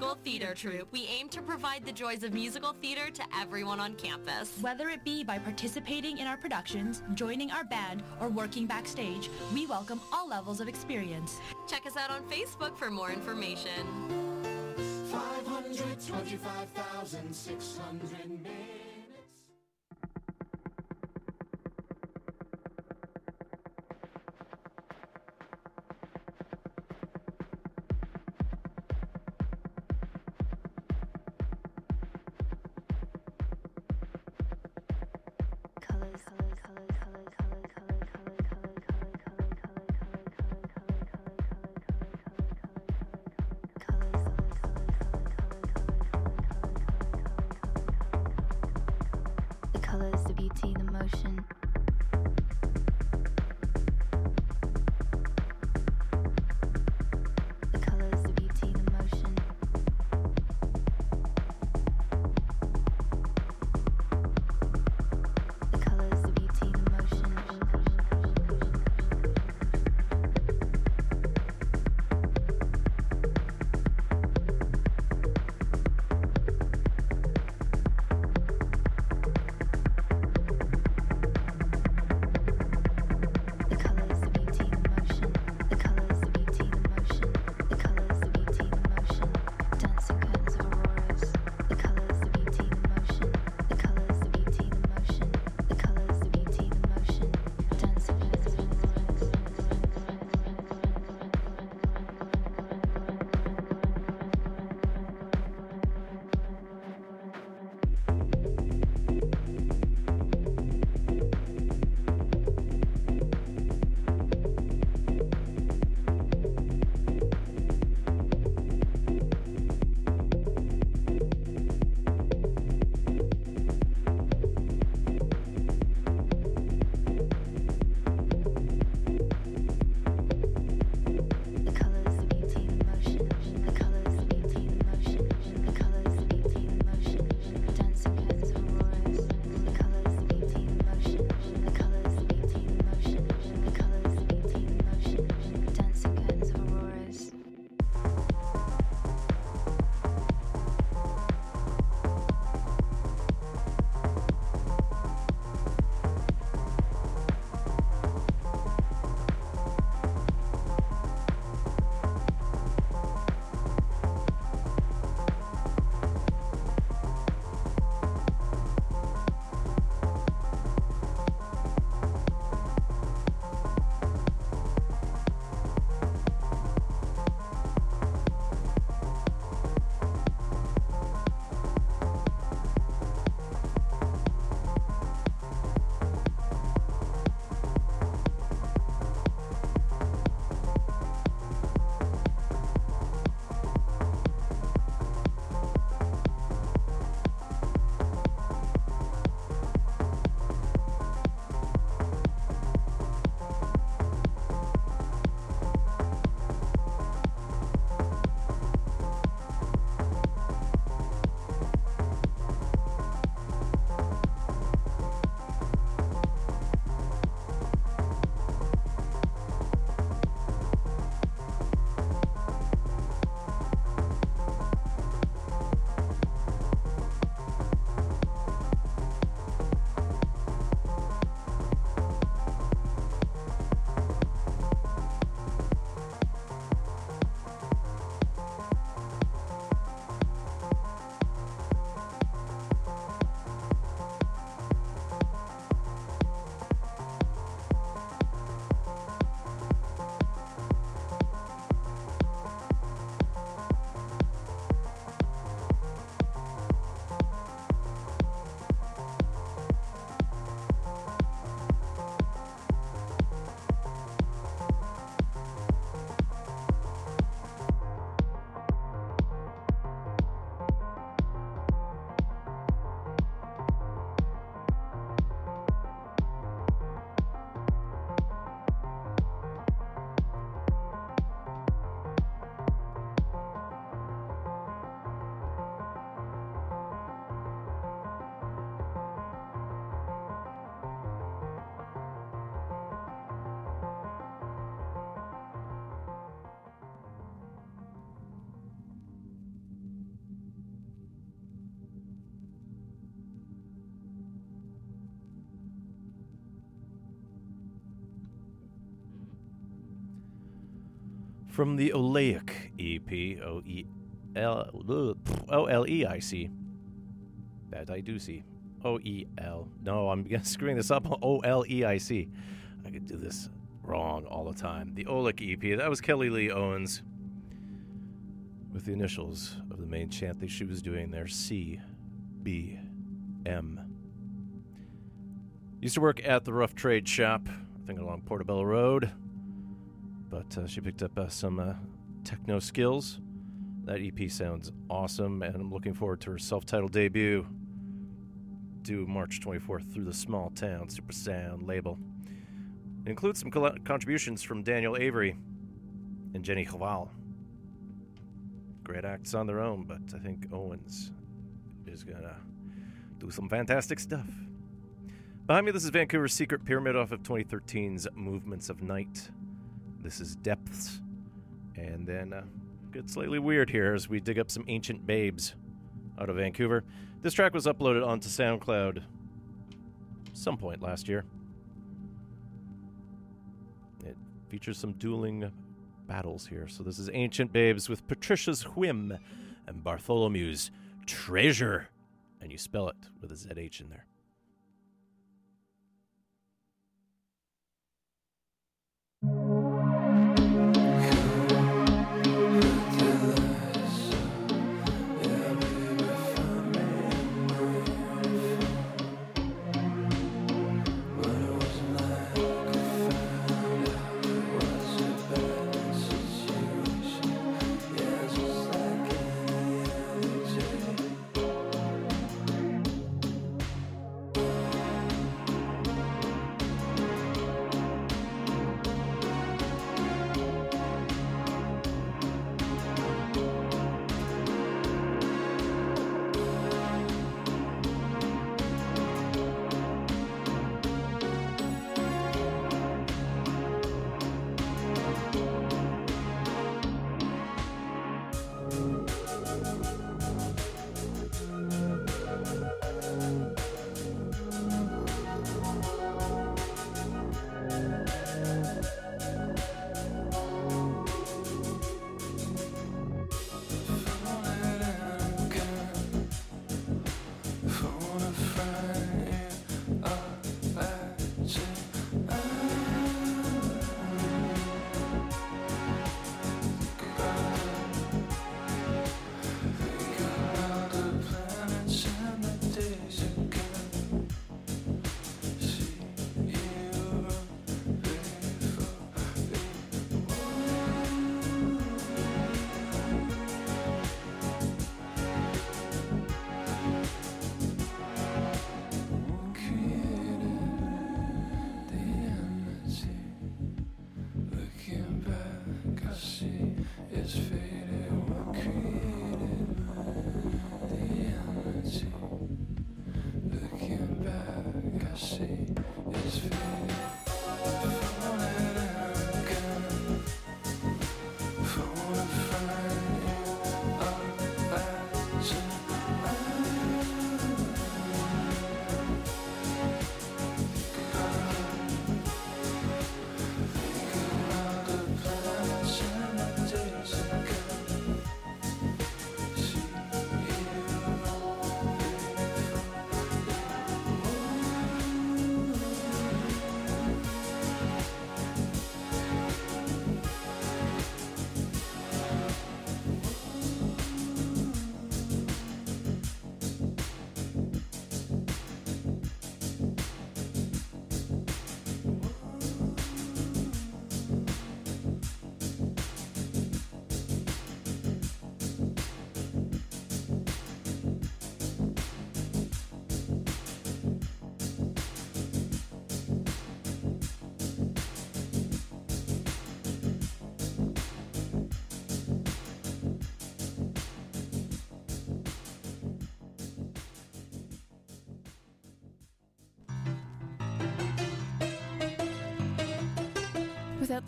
Musical Theater Troupe. We aim to provide the joys of musical theater to everyone on campus. Whether it be by participating in our productions, joining our band, or working backstage, we welcome all levels of experience. Check us out on Facebook for more information. 525,600 From the Oleic EP, O E L O L E I C. That I do see. O E L. No, I'm *laughs* screwing this up. O L E I C. I could do this wrong all the time. The Oleic EP. That was Kelly Lee Owens with the initials of the main chant that she was doing there C B M. Used to work at the Rough Trade Shop, I think along Portobello Road, uh, she picked up uh, some uh, techno skills. That EP sounds awesome, and I'm looking forward to her self titled debut, due March 24th through the Smalltown Supersound label. It includes some contributions from Daniel Avery and Jenny Hval. Great acts on their own, but I think Owens is gonna do some fantastic stuff. Behind me, this is Vancouver's Secret Pyramid off of 2013's Movements of Night. This is Depths. And then uh, get slightly weird here as we dig up some ancient babes out of Vancouver. This track was uploaded onto SoundCloud some point last year. It features some dueling battles here. So this is Ancient Babes with Patricia's Whim and Bartholomew's Treasure. And you spell it with a ZH in there.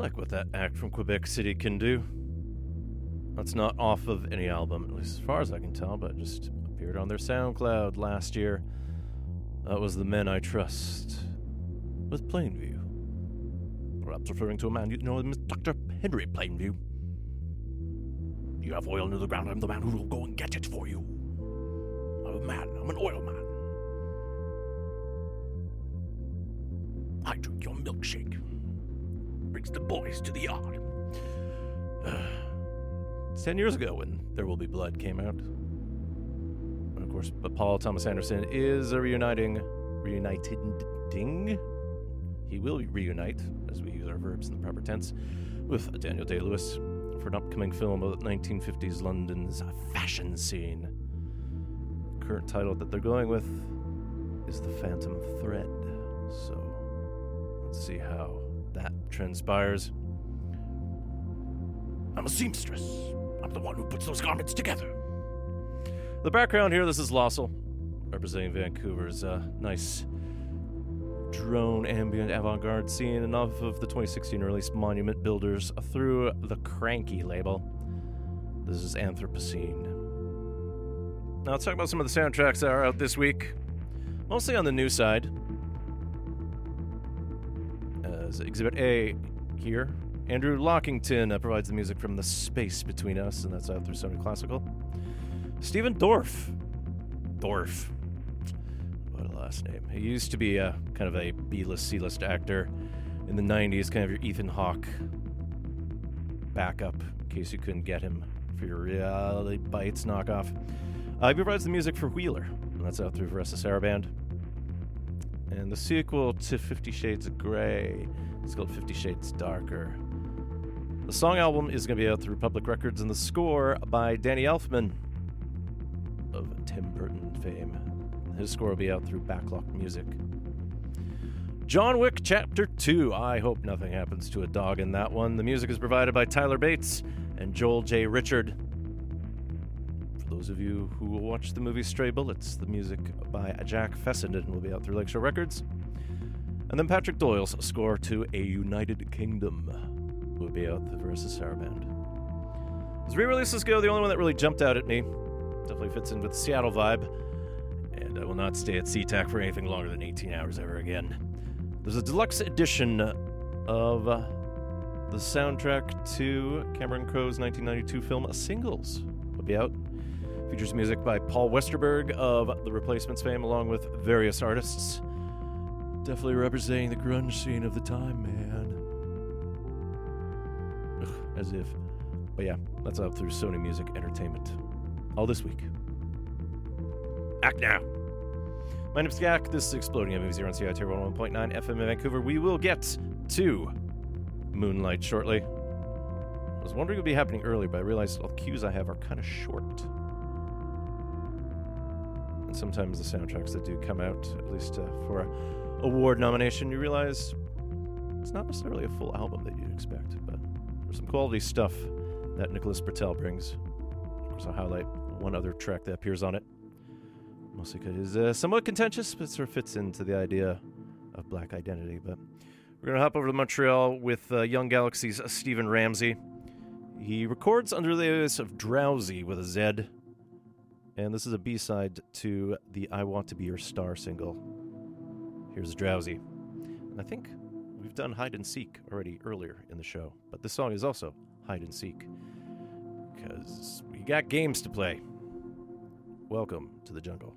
like what that act from Quebec City can do. That's not off of any album, at least as far as I can tell, but just appeared on their SoundCloud last year. That was The Men I Trust with Plainview. Perhaps referring to a man you know Dr. Henry Plainview. You have oil near the ground, I'm the man who will go and get it for you. I'm a man, I'm an oil man. To the yard. *sighs* 10 years ago when There Will Be Blood came out. And of course, but Paul Thomas Anderson is a reuniting, reuniting. He will reunite, as we use our verbs in the proper tense, with Daniel Day Lewis for an upcoming film about 1950s London's fashion scene. The current title that they're going with is The Phantom Thread. So let's see how that transpires. I'm a seamstress. I'm the one who puts those garments together. The background here this is Lossel. representing Vancouver's uh, nice drone ambient avant garde scene, and off of the 2016 release Monument Builders through the Cranky label. This is Anthropocene. Now let's talk about some of the soundtracks that are out this week. Mostly on the new side. As Exhibit A here, Andrew Lockington uh, provides the music from The Space Between Us, and that's out through Sony Classical. Stephen Dorff. Dorff. What a last name. He used to be a kind of a B-list, C-list actor in the 90s, kind of your Ethan Hawke backup, in case you couldn't get him for your reality bites knockoff. Uh, he provides the music for Wheeler, and that's out through Varèse Sarabande. And the sequel to Fifty Shades of Grey is called Fifty Shades Darker. The song album is going to be out through Public Records, and the score by Danny Elfman of Tim Burton fame. His score will be out through Back Lot Music. John Wick Chapter 2. I hope nothing happens to a dog in that one. The music is provided by Tyler Bates and Joel J. Richard. For those of you who will watch the movie Stray Bullets, the music by Jack Fessenden will be out through Lakeshore Records. And then Patrick Doyle's score to A United Kingdom will be out the Varèse Sarabande. As re-releases go, the only one that really jumped out at me definitely fits in with the Seattle vibe, and I will not stay at SeaTac for anything longer than 18 hours ever again. There's a deluxe edition of the soundtrack to Cameron Crowe's 1992 film Singles. Will be out. Features music by Paul Westerberg of The Replacements fame, along with various artists. Definitely representing the grunge scene of the time, man. As if. But yeah, that's out through Sony Music Entertainment. All this week. Act now. My name's Gak. This is Exploding Movies here on CITR 101.9 FM in Vancouver. We will get to Moonlight shortly. I was wondering it would be happening earlier, but I realized all the cues I have are kind of short. And sometimes the soundtracks that do come out, at least uh, for a award nomination, you realize it's not necessarily a full album that there's some quality stuff that Nicholas Britell brings. Of course, I'll highlight one other track that appears on it. Mostly because it's uh, somewhat contentious, but sort of fits into the idea of black identity. But we're going to hop over to Montreal with uh, Young Galaxy's Stephen Ramsay. He records under the alias of Drowsy with a Z. And this is a B side to the I Want to Be Your Star single. Here's Drowsy. And I think we've done Hide and Seek already earlier in the show, but this song is also Hide and Seek. Because we got games to play. Welcome to the jungle.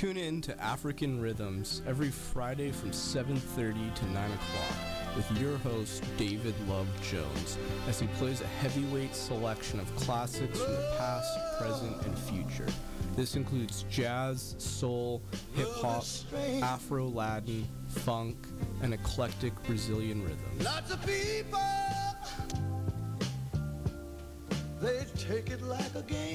Tune in to African Rhythms every Friday from 7:30 to 9 o'clock with your host David Love Jones as he plays a heavyweight selection of classics from the past, present, and future. This includes jazz, soul, hip hop, Afro Latin, funk, and eclectic Brazilian rhythms. Lots of people, they take it like a game.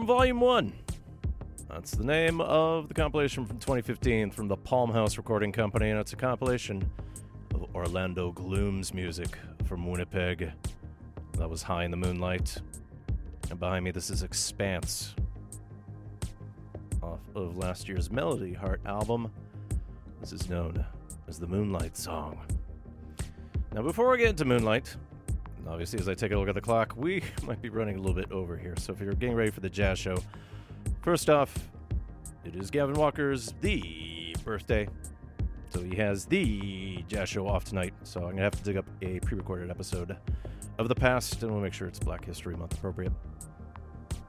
From Volume 1. That's the name of the compilation from 2015 from the Palm House Recording Company, and it's a compilation of Orlando Gloom's music from Winnipeg. That was High in the Moonlight. And behind me, this is Expanse off of last year's Melody Heart album. This is known as the Moonlight Song. Now, before we get into Moonlight, obviously, as I take a look at the clock, we *laughs* might be running a little bit over here. So if you're getting ready for the jazz show, first off, it is Gavin Walker's the birthday. So he has the jazz show off tonight. So I'm going to have to dig up a pre recorded episode of the past, and we'll make sure it's Black History Month appropriate.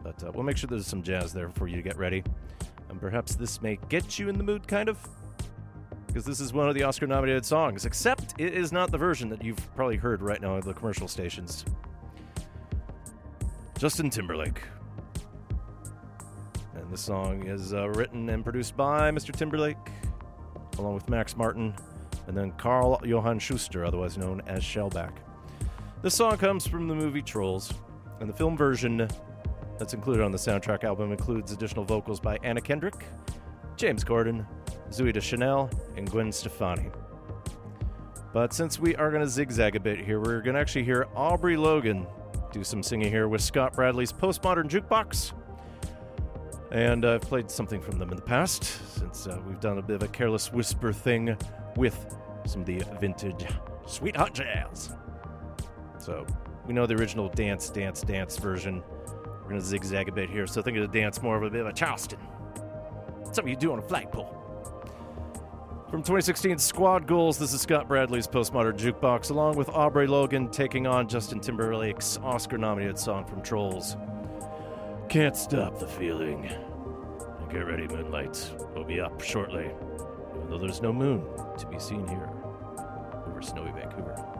But uh, we'll make sure there's some jazz there for you to get ready. And perhaps this may get you in the mood, kind of because this is one of the Oscar nominated songs, except it is not the version that you've probably heard right now at the commercial stations. Justin Timberlake. And this song is uh, written and produced by Mr. Timberlake, along with Max Martin, and then Karl Johan Schuster, otherwise known as Shellback. This song comes from the movie Trolls, and the film version that's included on the soundtrack album includes additional vocals by Anna Kendrick, James Corden, Zooey Deschanel, and Gwen Stefani. But since we are going to zigzag a bit here, we're going to actually hear Aubrey Logan do some singing here with Scott Bradlee's Postmodern Jukebox. And I've played something from them in the past, since uh, we've done a bit of a careless whisper thing with some of the vintage Sweet Hot Jazz. So we know the original dance, dance, dance version. We're gonna zigzag a bit here, so think of the dance more of a bit of a Charleston. Something you do on a flagpole. From 2016 Squad Goals, this is Scott Bradlee's Postmodern Jukebox, along with Aubrey Logan taking on Justin Timberlake's Oscar nominated song from Trolls. Can't stop the feeling. Get ready, Moonlight. We'll be up shortly, even though there's no moon to be seen here over snowy Vancouver.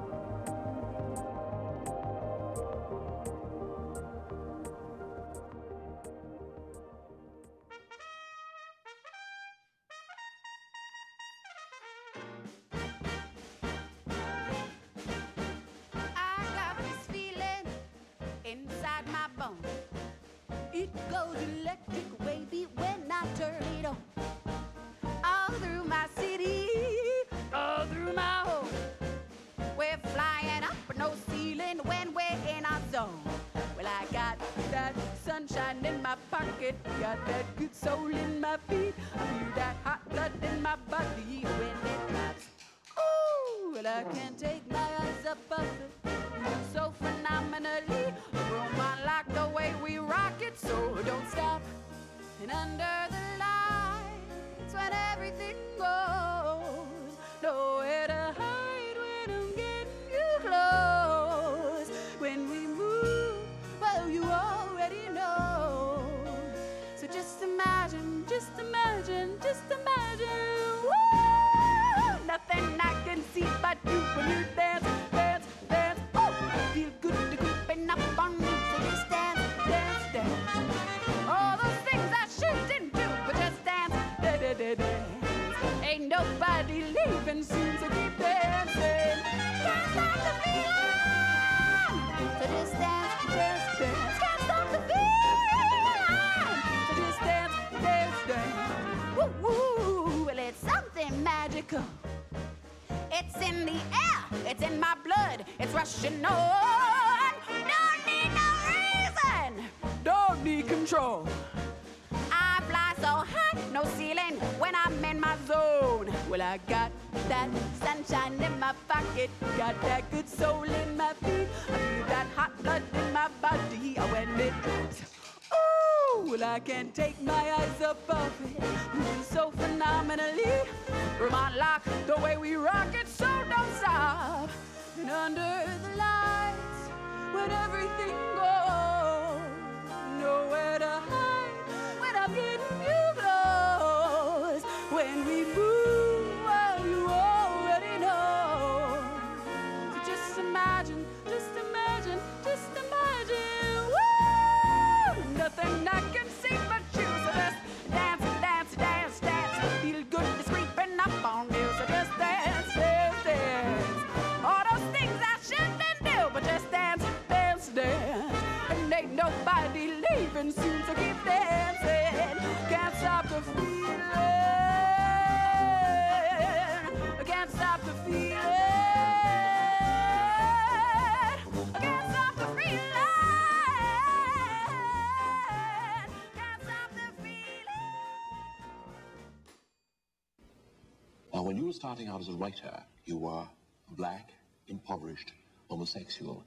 You were starting out as a writer, you were black, impoverished, homosexual.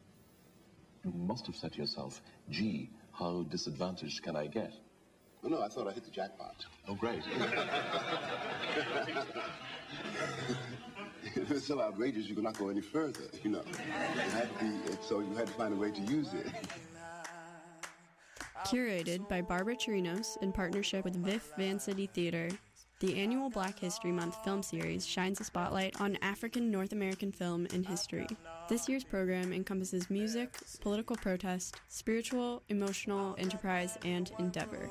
You must have said to yourself, gee, how disadvantaged can I get? Oh, no, I thought I hit the jackpot. Oh, great. *laughs* it was so outrageous you could not go any further, you know. It had to be, it- so you had to find a way to use it. Curated by Barbara Chirinos in partnership with VIFF Van City Theater, the annual Black History Month film series shines a spotlight on African North American film and history. This year's program encompasses music, political protest, spiritual, emotional, enterprise, and endeavor.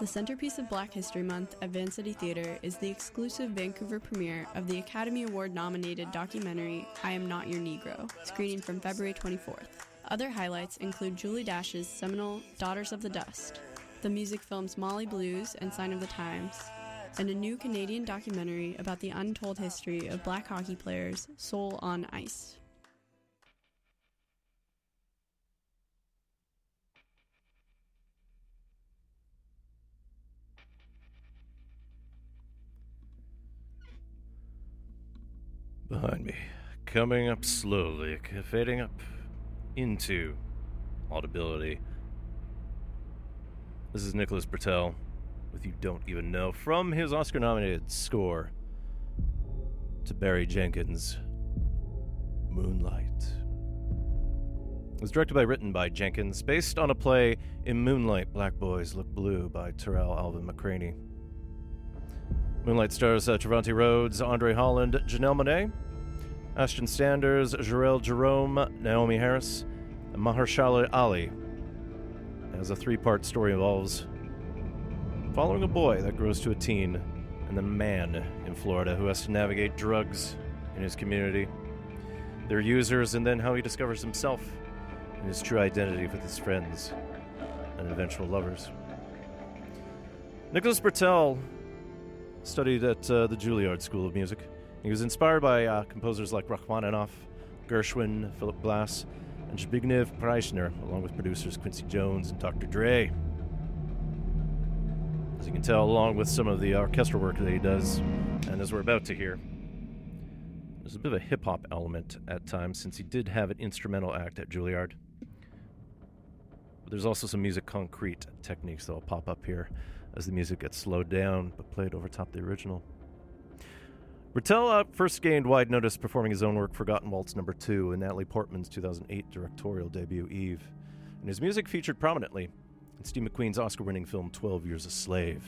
The centerpiece of Black History Month at Vancity Theater is the exclusive Vancouver premiere of the Academy Award nominated documentary I Am Not Your Negro, screening from February 24th. Other highlights include Julie Dash's seminal Daughters of the Dust, the music films Mali Blues and Sign of the Times, and a new Canadian documentary about the untold history of black hockey players, Soul on Ice. Behind me, coming up slowly, fading up into audibility. This is Nicholas Britell with You Don't Even Know from his Oscar nominated score to Barry Jenkins' Moonlight. It was directed by, written by Jenkins, based on a play In Moonlight, Black Boys Look Blue by Tarell Alvin McCraney. Moonlight stars uh, Trevante Rhodes, Andre Holland, Janelle Monáe, Ashton Sanders, Jharrel Jerome, Naomie Harris, and Mahershala Ali. As a three part story involves following a boy that grows to a teen and then a man in Florida who has to navigate drugs in his community, their users, and then how he discovers himself and his true identity with his friends and eventual lovers. Nicholas Britell studied at uh, the Juilliard School of Music. He was inspired by uh, composers like Rachmaninoff, Gershwin, Philip Glass, and Zbigniew Preisner, along with producers Quincy Jones and Dr. Dre. You can tell, along with some of the orchestral work that he does, and as we're about to hear, there's a bit of a hip hop element at times since he did have an instrumental act at Juilliard. But there's also some musique concrète techniques that'll pop up here as the music gets slowed down but played over top the original. Britell uh, first gained wide notice performing his own work Forgotten Waltz Number 2 in Natalie Portman's 2008 directorial debut Eve, and his music featured prominently in Steve McQueen's Oscar winning film 12 Years a Slave.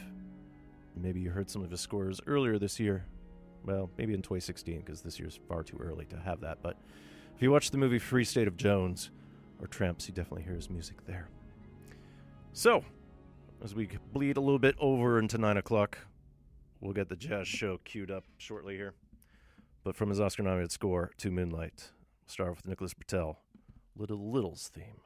Maybe you heard some of his scores earlier this year. Well, maybe in 2016, because this year's far too early to have that. But if you watch the movie Free State of Jones or Tramps, you definitely hear his music there. So, as we bleed a little bit over into 9 o'clock, we'll get the jazz show queued up shortly here. But from his Oscar nominated score to Moonlight, we'll start with Nicholas Britell, Little Little's theme.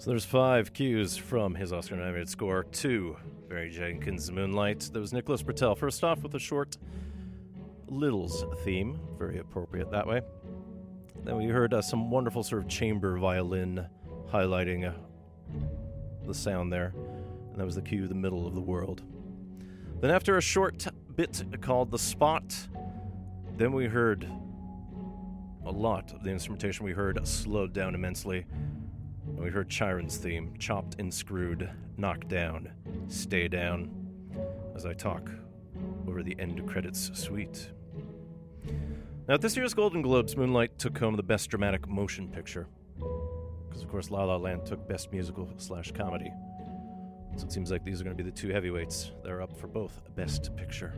So there's five cues from his Oscar nominated score to Barry Jenkins' Moonlight. There was Nicholas Britell. First off, with a short Littles theme, very appropriate that way. Then we heard uh, some wonderful sort of chamber violin highlighting uh, the sound there. And that was the cue, the middle of the world. Then, after a short bit called The Spot, then we heard a lot of the instrumentation we heard slowed down immensely. We heard Chiron's theme, chopped and screwed, knocked down, stay down, as I talk over the end credits suite. Now, at this year's Golden Globes, Moonlight took home the Best Dramatic Motion Picture. Because, of course, La La Land took Best Musical slash Comedy. So it seems like these are going to be the two heavyweights. They're up for both Best Picture.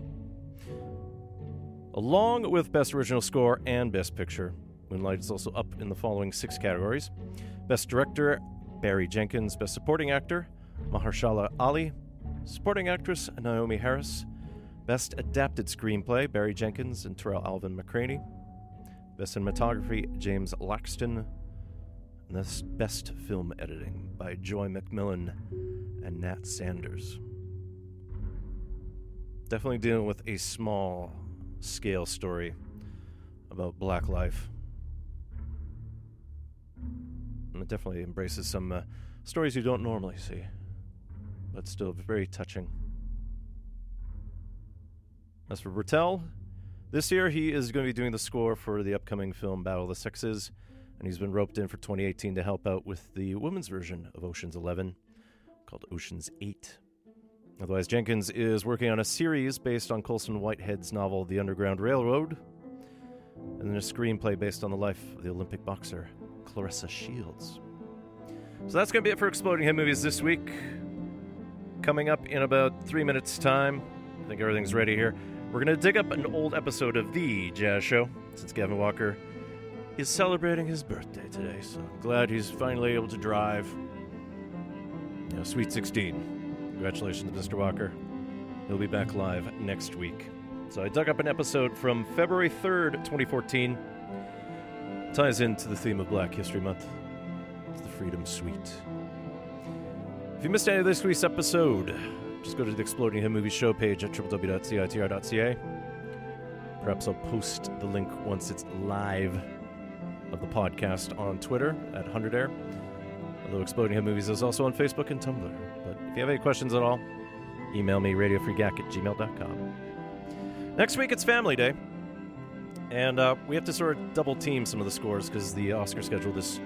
Along with Best Original Score and Best Picture, Moonlight is also up in the following six categories Best Director, Barry Jenkins. Best Supporting Actor, Mahershala Ali. Supporting Actress, Naomie Harris. Best Adapted Screenplay, Barry Jenkins and Tarell Alvin McCraney. Best Cinematography, James Laxton. And this Best Film Editing by Joi McMillon and Nat Sanders. Definitely dealing with a small scale story about black life. It definitely embraces some uh, stories you don't normally see, but still very touching. As for Britell, this year he is going to be doing the score for the upcoming film Battle of the Sexes, and he's been roped in for 2018 to help out with the women's version of Ocean's 11 called Ocean's 8. Otherwise, Jenkins is working on a series based on Colson Whitehead's novel The Underground Railroad, and then a screenplay based on the life of the Olympic boxer Claressa Shields. So that's going to be it for Exploding Head Movies this week. Coming up in about three minutes' time, I think everything's ready here. We're going to dig up an old episode of The Jazz Show, since Gavin Walker is celebrating his birthday today, so I'm glad he's finally able to drive. You know, Sweet 16. Congratulations, Mr. Walker. He'll be back live next week. So I dug up an episode from February 3rd, 2014. Ties into the theme of Black History Month. It's the Freedom Suite. If you missed any of this week's episode, just go to the Exploding Head Movie show page at www.citr.ca. Perhaps I'll post the link once it's live of the podcast on Twitter at 100 Air. Although Exploding Head Movies is also on Facebook and Tumblr. But if you have any questions at all, email me radiofreegak at gmail.com. Next week it's Family Day. And uh, we have to sort of double team some of the scores because the Oscar schedule this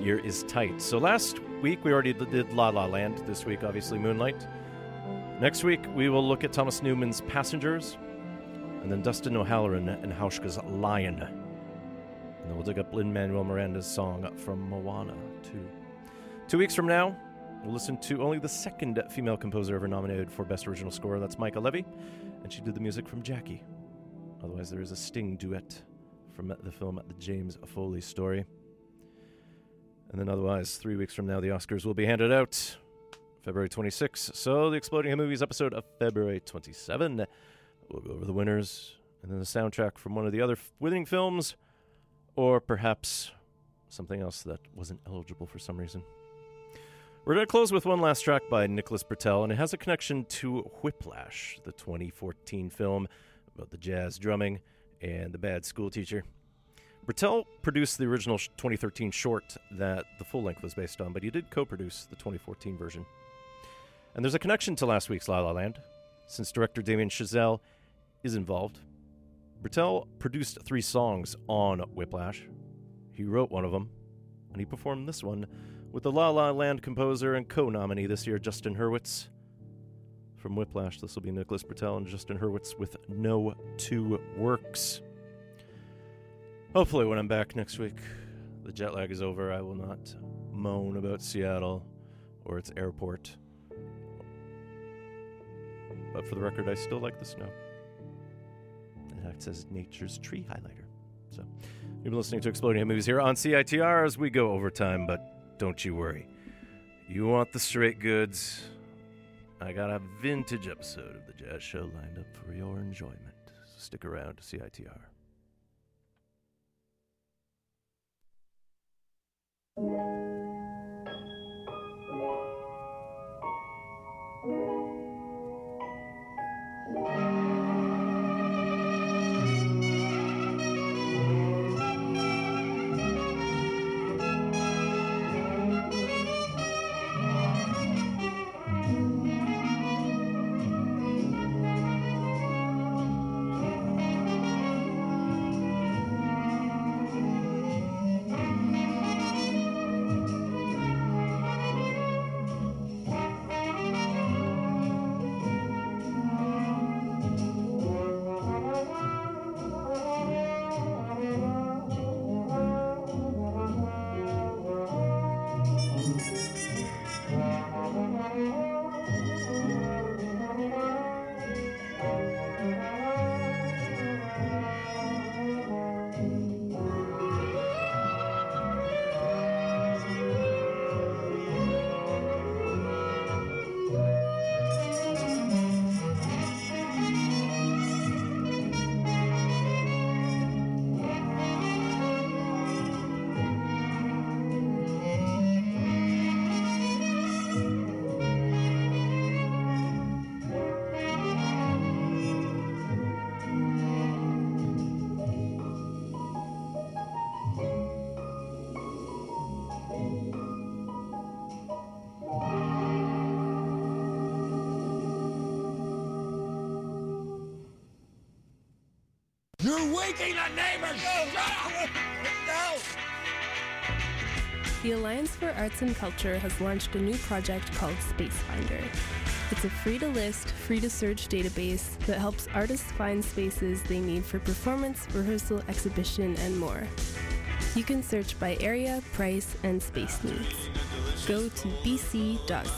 year is tight. So last week we already did La La Land. This week, obviously, Moonlight. Next week we will look at Thomas Newman's Passengers, and then Dustin O'Halloran and Hauschka's Lion. And then we'll dig up Lin Manuel Miranda's song from Moana too. Two weeks from now, We'll listen to only the second female composer ever nominated for Best Original Score. That's Mica Levi, and she did the music from Jackie. Otherwise, there is a Sting duet from the film The James Foley Story. And then, otherwise, three weeks from now, the Oscars will be handed out. February 26th. So, the Exploding Head Movies episode of February 27. We'll go over the winners, and then the soundtrack from one of the other winning films, or perhaps something else that wasn't eligible for some reason. We're going to close with one last track by Nicholas Britell, and it has a connection to Whiplash, the 2014 film about the jazz drumming and the bad school teacher. Britell produced the original 2013 short that the full length was based on, but he did co produce the 2014 version. And there's a connection to last week's La La Land, since director Damien Chazelle is involved. Britell produced three songs on Whiplash. He wrote one of them, and he performed this one with the La La Land composer and co nominee this year, Justin Hurwitz. From Whiplash, this will be Nicholas Britell and Justin Hurwitz with No Two Words. Hopefully, when I'm back next week, the jet lag is over. I will not moan about Seattle or its airport. But for the record, I still like the snow. It acts as nature's tree highlighter. So, you've been listening to Exploding Head Movies here on CITR as we go overtime, but don't you worry. You want the straight goods. I got a vintage episode of the Jazz Show lined up for your enjoyment. So stick around to CITR. Alliance for Arts and Culture has launched a new project called Space Finder. It's a free to list, free to search database that helps artists find spaces they need for performance, rehearsal, exhibition, and more. You can search by area, price, and space needs. Go to bc.spacefinder.org.